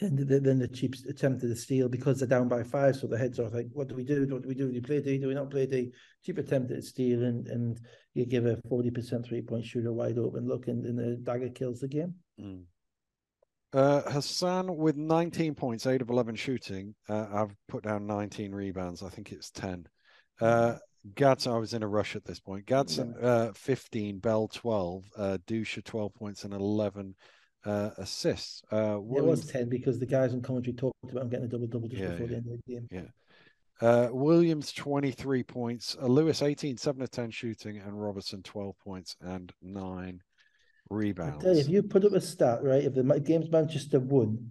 then the, then the Chiefs attempted to steal because they're down by five. So the heads are like, what do we do? What do we do? Do we play D? Do we not play D? Chief attempted to steal and, and you give a 40% three point shooter wide open look and, and the dagger kills the game. Mm. Uh, Hassan with 19 points, 8 of 11 shooting. Uh, I've put down 19 rebounds. I think it's 10. Uh, Gadsden, I was in a rush at this point. Gadsden, uh, 15, Bell, 12, uh, Dusha, 12 points and 11 uh, assists. Uh, it was 10 because the guys in commentary talked about him getting a double double just yeah, before yeah. the end of the game. Yeah. Uh, Williams 23 points, uh, Lewis 18, 7 of 10 shooting, and Robertson 12 points and 9 rebounds. You, if you put up a stat, right, if the game's Manchester won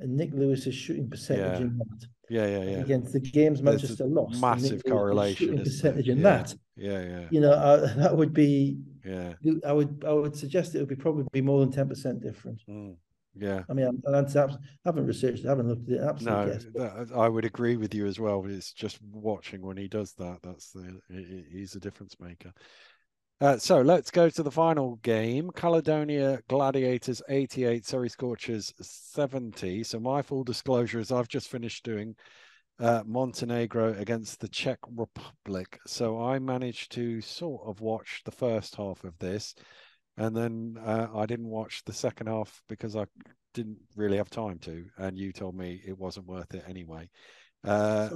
and Nick Lewis's shooting percentage yeah. in that, yeah, yeah, yeah, against the game's Manchester lost, massive correlation shooting percentage in yeah. that, yeah, yeah, you know, uh, *laughs* that would be, yeah, I would, I would suggest it would be probably be more than 10% different. Mm. Yeah. I mean, I, I haven't researched, I haven't looked at it. Absolutely. No, guess, that, I would agree with you as well. It's just watching when he does that. That's the he's a difference maker. Uh, so let's go to the final game. Caledonia Gladiators 88, Surrey Scorchers 70. So my full disclosure is I've just finished doing uh, Montenegro against the Czech Republic. So I managed to sort of watch the first half of this and then uh, I didn't watch the second half because I didn't really have time to, and you told me it wasn't worth it anyway. Uh,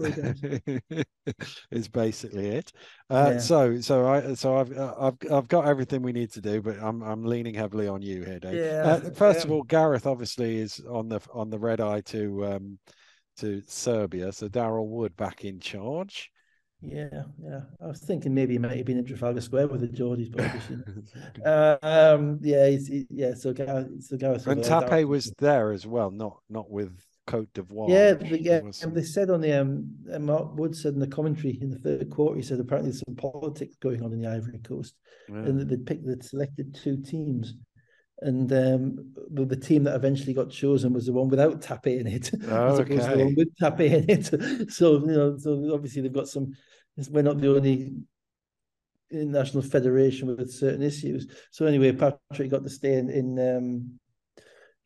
is *laughs* basically it. Uh, yeah. So, so I, so I've, uh, I've, I've got everything we need to do, but I'm, I'm leaning heavily on you here, Dave. Yeah. Uh, first of all, Gareth obviously is on the, on the red eye to, um, to Serbia. So Daryl Wood back in charge. Yeah, yeah. I was thinking maybe he might have been in Trafalgar Square with the Geordies, but you know. *laughs* uh, um, yeah, he's, he, yeah. So Gareth, so Gareth. And Tape was there as well, not not with Cote d'Ivoire. Yeah, yeah. Was... And they said on the um, Mark Wood said in the commentary in the third quarter, he said apparently there's some politics going on in the Ivory Coast, yeah. and that they picked, they'd selected two teams. And um, the team that eventually got chosen was the one without Tape in it, oh, *laughs* as opposed okay. to the one with Tape in *laughs* it. so you know, so obviously they've got some we're not the only national federation with certain issues. So anyway, Patrick got to stay in in, um,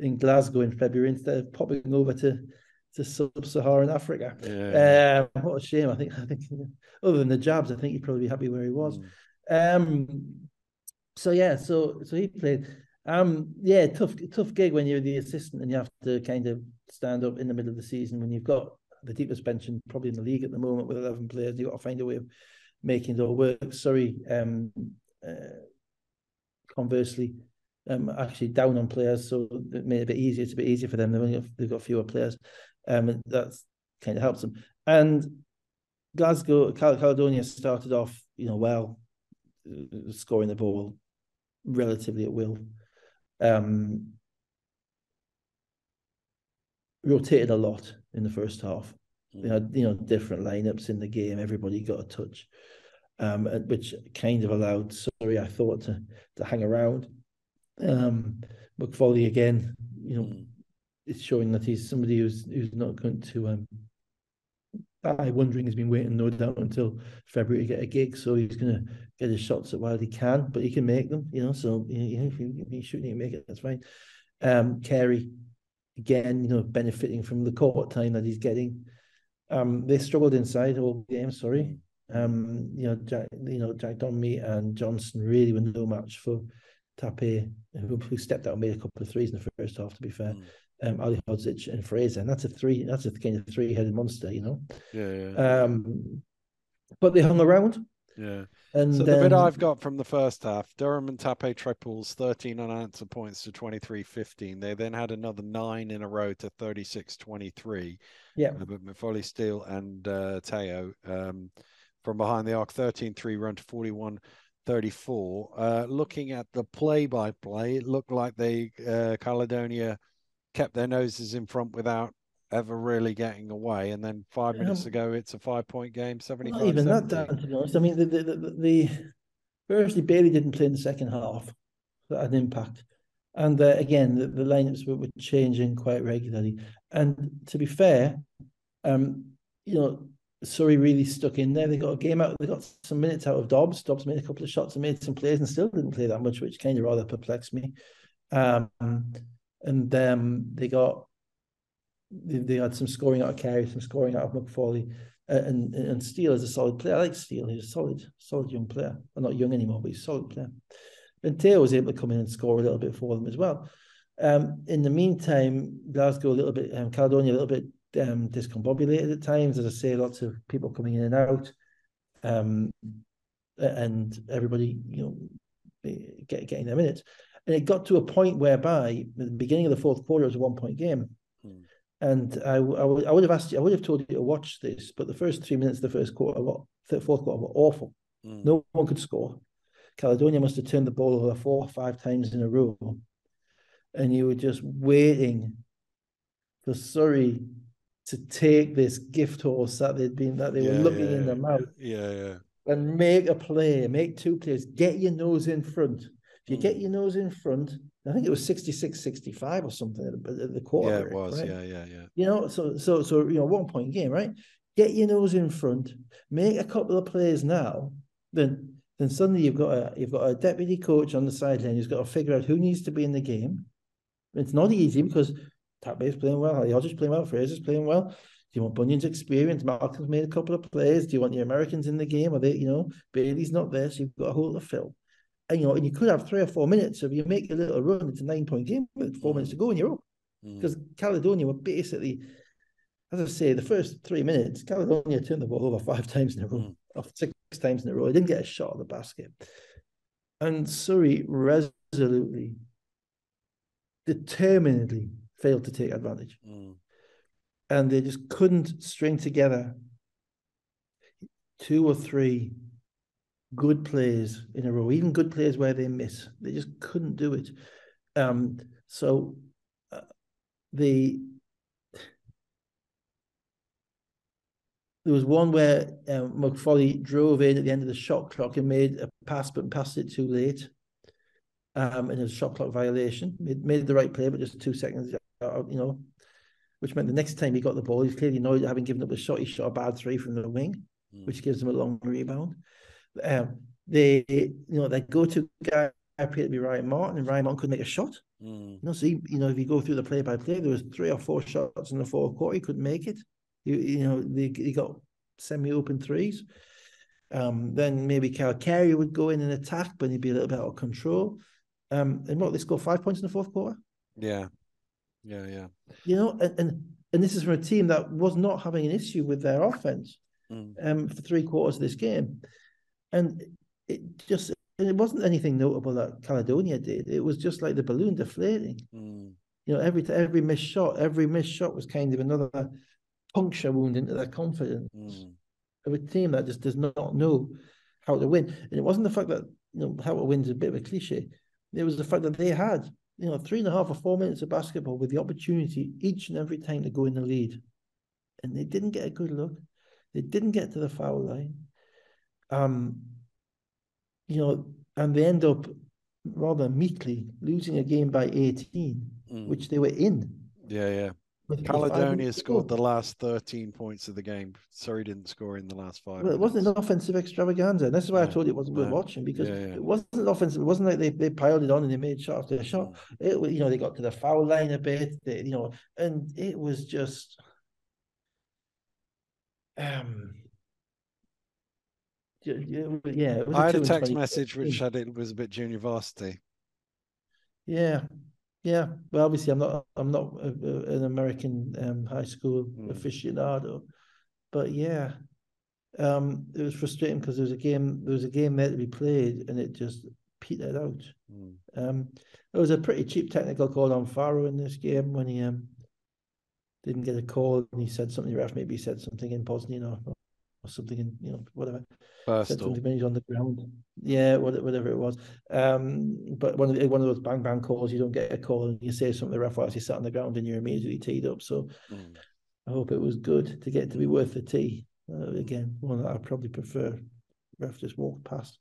in Glasgow in February instead of popping over to to sub-Saharan Africa. Yeah. Um, what a shame! I think I think other than the jabs, I think he'd probably be happy where he was. Mm. Um, so yeah, so so he played. Um, yeah, tough tough gig when you're the assistant and you have to kind of stand up in the middle of the season when you've got the deepest pension probably in the league at the moment with 11 players. You've got to find a way of making it all work. Sorry, um, uh, conversely, um, actually down on players, so it made it a bit easier. It's a bit easier for them. They've only got, they've got fewer players, um, and that's kind of helps them. And Glasgow, Cal- Caledonia started off, you know, well, uh, scoring the ball, relatively at will. Um, rotated a lot in the first half. They had you know different lineups in the game. Everybody got a touch, um, which kind of allowed Surrey, I thought, to to hang around. Um, McFoley again, you know, mm. it's showing that he's somebody who's who's not going to. Um, I wondering he's been waiting no doubt until February to get a gig, so he's going to get his shots at while he can, but he can make them, you know. So you know, if you shooting, you make it. That's fine. Um, Carey again, you know, benefiting from the court time that he's getting. Um, they struggled inside all game. Sorry, um, you know, Jack, you know, Jack Donme and Johnson really were no match for Tape, who, who, stepped out and made a couple of threes in the first half. To be fair, mm. um, Ali Hodzic and Fraser, and that's a three. That's a kind of three-headed monster, you know. Yeah, yeah. Um, but they hung around. Yeah. And so the bit I've got from the first half, Durham and Tape triples, 13 unanswered points to 23-15. They then had another nine in a row to 36-23. Yeah. Uh, but McFoley, Steele, and uh, Teo um, from behind the arc, 13-3 run to 41 34. Uh, looking at the play-by-play, it looked like they uh, Caledonia kept their noses in front without ever really getting away. And then five minutes um, ago, it's a five point game, 75. Not even 70. that, Dan, to be honest. I mean, the, the, the, the firstly, Bailey didn't play in the second half, that had an impact. And uh, again, the, the lineups were, were changing quite regularly. And to be fair, um, you know, Surrey really stuck in there. They got a game out. They got some minutes out of Dobbs. Dobbs made a couple of shots and made some plays, and still didn't play that much, which kind of rather perplexed me. Um, and um, they got they, they, had some scoring out of Carey, some scoring out of McFoley, uh, and and Steele is a solid player. I like Steele; he's a solid, solid young player. Well, not young anymore, but he's a solid player. And Teo was able to come in and score a little bit for them as well. Um, in the meantime, Glasgow a little bit, um, Caledonia a little bit um, discombobulated at times. As I say, lots of people coming in and out, um, and everybody, you know, get, getting their minutes. And it got to a point whereby, at the beginning of the fourth quarter, was a one-point game. Hmm. And I, I, would, I would have asked you, I would have told you to watch this, but the first three minutes of the first quarter, what fourth quarter, were awful. Mm. No one could score. Caledonia must have turned the ball over four or five times in a row, and you were just waiting for Surrey to take this gift horse that they'd been that they yeah, were looking yeah, in their mouth. Yeah, yeah. And make a play, make two plays, get your nose in front. If you mm. get your nose in front, I think it was 66, 65 or something at the, at the quarter. Yeah, it was. Right? Yeah, yeah, yeah. You know, so so so you know, one point game, right? Get your nose in front, make a couple of plays now, then then suddenly you've got a you've got a deputy coach on the sideline who's got to figure out who needs to be in the game. It's not easy because Tape's playing well, Hodzic playing well, Fraser's playing well. Do you want Bunyan's experience? Malcolm's made a couple of plays. Do you want your Americans in the game? Are they, you know, Bailey's not there, so you've got a hole to fill and you know, and you could have three or four minutes. So if you make a little run, it's a nine point game with four mm. minutes to go, and you're up. Because mm. Caledonia were basically, as I say, the first three minutes, Caledonia turned the ball over five *laughs* times in a row, mm. or six times in a row. They didn't get a shot at the basket. And Surrey resolutely, determinedly failed to take advantage. Mm. And they just couldn't string together two or three good plays in a row, even good plays where they miss. They just couldn't do it. Um, so uh, the there was one where um, McFoley drove in at the end of the shot clock and made a pass, but passed it too late. Um, and it a shot clock violation. Made, made the right play, but just two seconds you know, which meant the next time he got the ball, he's clearly annoyed having given up a shot. He shot a bad three from the wing, mm. which gives him a long rebound um, they you know they go to guy appeared to be Ryan Martin, and Ryan Martin could make a shot. Mm. You know, so he, you know if you go through the play by play, there was three or four shots in the fourth quarter. He couldn't make it. You, you know, they, he got semi open threes. Um, then maybe Cal Carey would go in and attack, but he'd be a little bit out of control. Um, and what they score five points in the fourth quarter. Yeah, yeah, yeah. You know, and and, and this is from a team that was not having an issue with their offense mm. um, for three quarters of this game and it just it wasn't anything notable that Caledonia did. It was just like the balloon deflating. Mm. You know, every every missed shot, every missed shot was kind of another puncture wound into their confidence mm. of a team that just does not know how to win. And it wasn't the fact that you know how to win is a bit of a cliche, It was the fact that they had, you know, three and a half or four minutes of basketball with the opportunity each and every time to go in the lead. And they didn't get a good look. They didn't get to the foul line. Um, you know, and they end up rather meekly losing a game by 18, Mm. which they were in. Yeah, yeah. With- Caledonia minutes scored the last 13 points of the game. Surrey didn't score in the last five. Well, it wasn't an offensive extravaganza. And this is why I told you it wasn't worth watching because Yeah, it wasn't offensive. It wasn't like they, they piled it on and they made shot after shot. Mm. It you know, they got to the foul line a bit, they, you know, and it was just um yeah, yeah, it was I had a text message which said it was a bit junior varsity. Yeah, yeah. Well, obviously, I'm not. I'm not a, a- an American um, high school Mm. aficionado, but yeah, um, it was frustrating because there was a game. There was a game there to be played, and it just petered out. Mm. Um, there was a pretty cheap technical call on Faro in this game when he um didn't get a call and he said something. The ref maybe said something in Bosnian or, or something in you know whatever Burstall. something when he's on the ground. Yeah, whatever it was. Um, but one of the, one of those bang bang calls, you don't get a call and you say something. The ref whilst you sat on the ground and you're immediately teed up. So Mm. I hope it was good to get to be worth the tee. Uh, again, one that I probably prefer. Ref just walked past.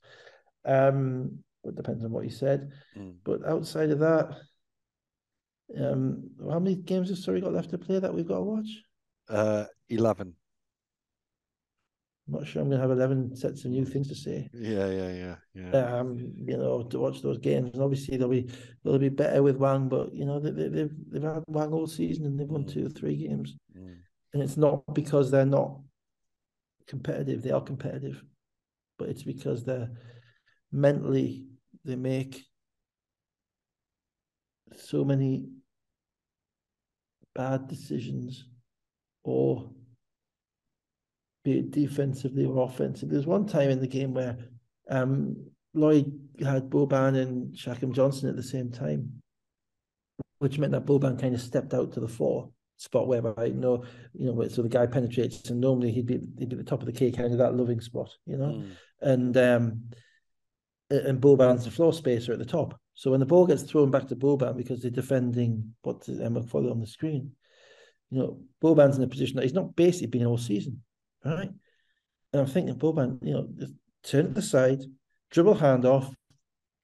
Um, it depends on what he said. Mm. But outside of that, um, how many games has Surrey got left to play that we've got to watch? Uh, 11. I'm not sure I'm going to have 11 sets of new things to say. Yeah, yeah, yeah, yeah. um, you know, to watch those games. And obviously they'll be they'll be better with Wang, but you know, they, they, they've they've had Wang all season and they've won Mm. two or three games. Mm. And it's not because they're not competitive, they are competitive, but it's because they're mentally they make so many bad decisions or be it defensively or offensively. There's one time in the game where um, Lloyd had Boban and Shackham Johnson at the same time, which meant that Boban kind of stepped out to the four spot whereby you know, you know, so the guy penetrates and normally he'd be he'd be at the top of the key, kind of that loving spot, you know, Mm. and um, and Boban's the floor spacer at the top. So when the ball gets thrown back to Boban because they're defending what Emma follow on the screen, you know, Boban's in a position that he's not basically been all season, right? And I'm thinking, Boban, you know, turn to the side, dribble hand off,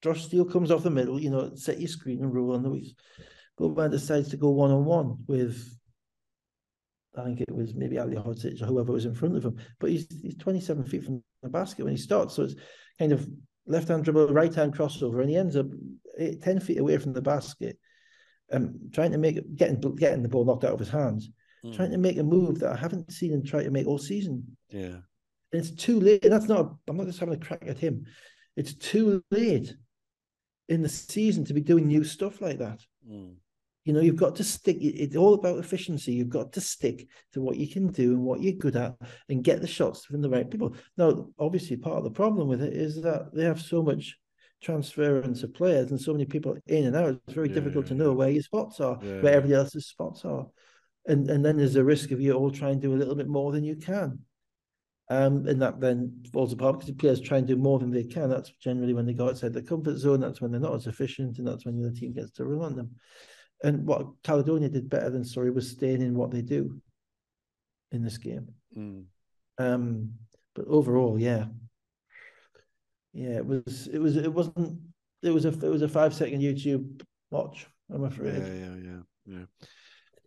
Josh Steele comes off the middle, you know, set your screen and roll on the wheels. Boban decides to go one on one with, I think it was maybe Ali Hodzic or whoever was in front of him, but he's he's 27 feet from the basket when he starts, so it's kind of left hand dribble, right hand crossover, and he ends up eight, 10 feet away from the basket, um, trying to make getting getting the ball knocked out of his hands trying Mm. to make a move that I haven't seen him try to make all season. Yeah. And it's too late. And that's not, I'm not just having a crack at him. It's too late in the season to be doing new stuff like that. Mm. You know, you've got to stick, it's all about efficiency. You've got to stick to what you can do and what you're good at and get the shots from the right people. Now, obviously, part of the problem with it is that they have so much transference of players and so many people in and out. It's very Yeah, difficult yeah, to know where your spots are, Yeah, where everybody else's spots are. And and then there's a risk of you all trying to do a little bit more than you can. Um, and that then falls apart because the players try and do more than they can. That's generally when they go outside their comfort zone. That's when they're not as efficient, and that's when the team gets to run on them. And what Caledonia did better than Surrey was staying in what they do in this game. Mm. Um, but overall, yeah, yeah, it was, it was, it wasn't, it was a, it was a five second YouTube watch. I'm afraid. Yeah, yeah, yeah, yeah.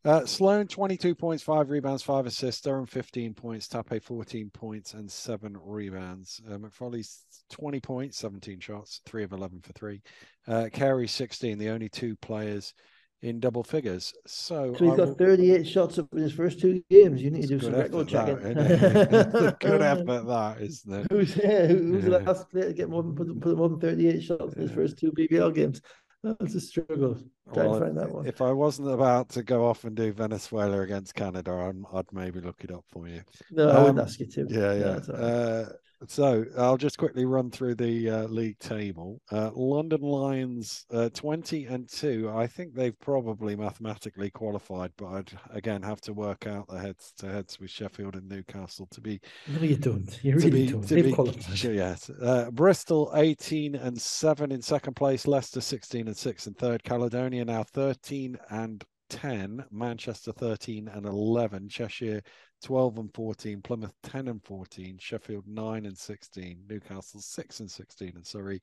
Uh, Sloan, 22 points, five rebounds, five assists. Durham, 15 points. Tape, 14 points and seven rebounds. Uh, McFarley's 20 points, 17 shots, three of 11 for three. Uh, Carey, 16, the only two players in double figures. So, So he's I got will- 38 shots up in his first two games. You need to do some record checking. that, isn't it? *laughs* It's a good effort, that, isn't it? Who's, yeah, who- who's the Yeah. last player to get more than put, put more than 38 shots in his first two BBL games? That's a struggle. Try Well, find that one. If I wasn't about to go off and do Venezuela against Canada, I'm, I'd maybe look it up for you. no, I wouldn't um, ask you to. Yeah, yeah. it's all right. uh, So I'll just quickly run through the uh, league table. Uh, London Lions, uh, 20 and 2. I think they've probably mathematically qualified, but I'd again have to work out the heads to heads with Sheffield and Newcastle to be. No, you don't. You really be, don't. They've be- qualified. Yes. Uh, Bristol, 18 and 7 in second place. Leicester, 16 and 6 in third. Caledonia now 13 and 10. Manchester, 13 and 11. Cheshire, 12 and 14, Plymouth 10 and 14, Sheffield 9 and 16, Newcastle 6 and 16, and Surrey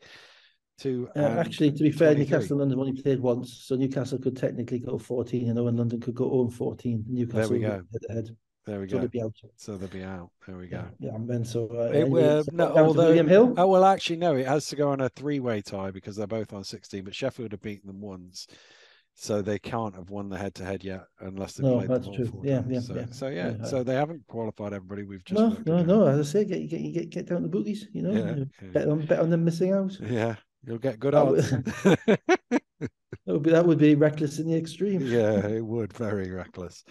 2 Uh, actually, to be fair, 23. Newcastle and London only played once, so Newcastle could technically go 14, you know, and London could go 0 and 14. Newcastle we would be go. head. There we So go. they'd be out. So they'll be out. There we go. Yeah, yeah, and then so uh, It it's no, although- William Hill. Oh, well, actually, no, it has to go on a three way tie because they're both on 16, but Sheffield have beaten them once. So they can't have won the head to head yet unless they No, played that's them all true. four Yeah, times. yeah, so, yeah. so yeah, Yeah. so they haven't qualified everybody. We've just No, no, out. no. As I say, get get get get down the bookies. You know, Yeah, yeah. bet on bet on them missing out. Yeah, you'll get good odds. *laughs* That would be that would be reckless in the extreme. *laughs* yeah, it would. Very reckless.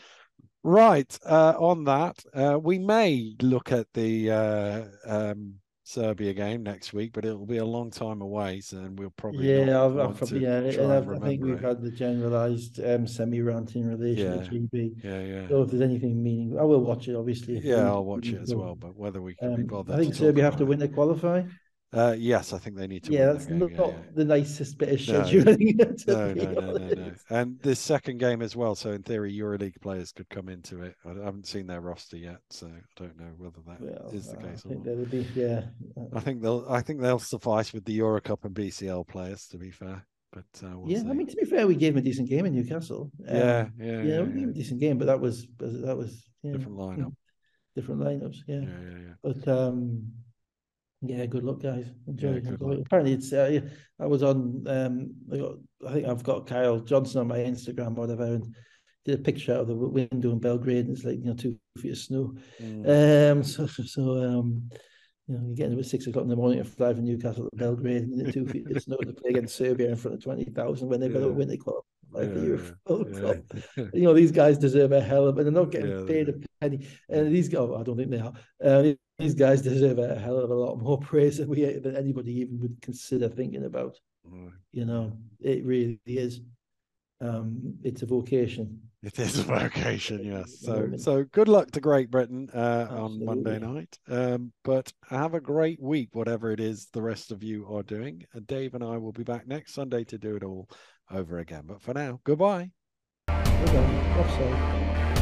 Right. Uh, on that, uh, we may look at the uh, um, Serbia game next week, but it'll be a long time away, so and we'll probably Yeah, I've, want I've probably yeah, try and and I've, I think we've it. had the generalised um, semi-rant in relation Yeah. to GB. Yeah, yeah, So if there's anything meaning, I will watch it. Obviously, yeah. I'll watch it as well. But whether we can be Um, bothered, I think Serbia have to win to qualify. Uh, yes, I think they need to. Yeah, that's not, yeah, yeah. the nicest bit of scheduling. *laughs* No, no, no, no, no. And this second game as well. So in theory, EuroLeague players could come into it. I haven't seen their roster yet, so I don't know whether that is Well, the uh, case I or think not. be yeah. I think they'll. I think they'll suffice with the Euro Cup and BCL players. To be fair, but uh, we'll yeah, see. I mean to be fair, we gave him a decent game in Newcastle. Um, yeah, yeah, yeah, we gave him a decent game, but that was that was yeah, different lineup. *laughs* different lineups. Yeah, Yeah, yeah, yeah. but um, yeah, good luck, guys. Enjoy. Yeah, luck. Apparently, it's uh, I was on um, I, got, I think I've got Kyle Johnson on my Instagram or whatever, and did a picture out of the window in Belgrade, and it's like you know two feet of snow. Mm. Um, *laughs* so so um, you know, you're getting about six o'clock in the morning to fly from Newcastle to Belgrade and the two feet of snow to play against Serbia in front of twenty thousand when they've got Yeah. to win the qualify for the Euro yeah, yeah. *laughs* You know, these guys deserve a hell of, and they're not getting Yeah, paid a penny. And these guys, I don't think they are. Uh, these guys deserve a hell of a lot more *laughs* praise than we than anybody even would consider thinking about. Mm. You know, it really is. Um, it's a vocation. It is a vocation, yes. So, so good luck to Great Britain uh, on Monday night. Um, but have a great week, whatever it is the rest of you are doing. And Dave and I will be back next Sunday to do it all over again. But for now, goodbye. Offside.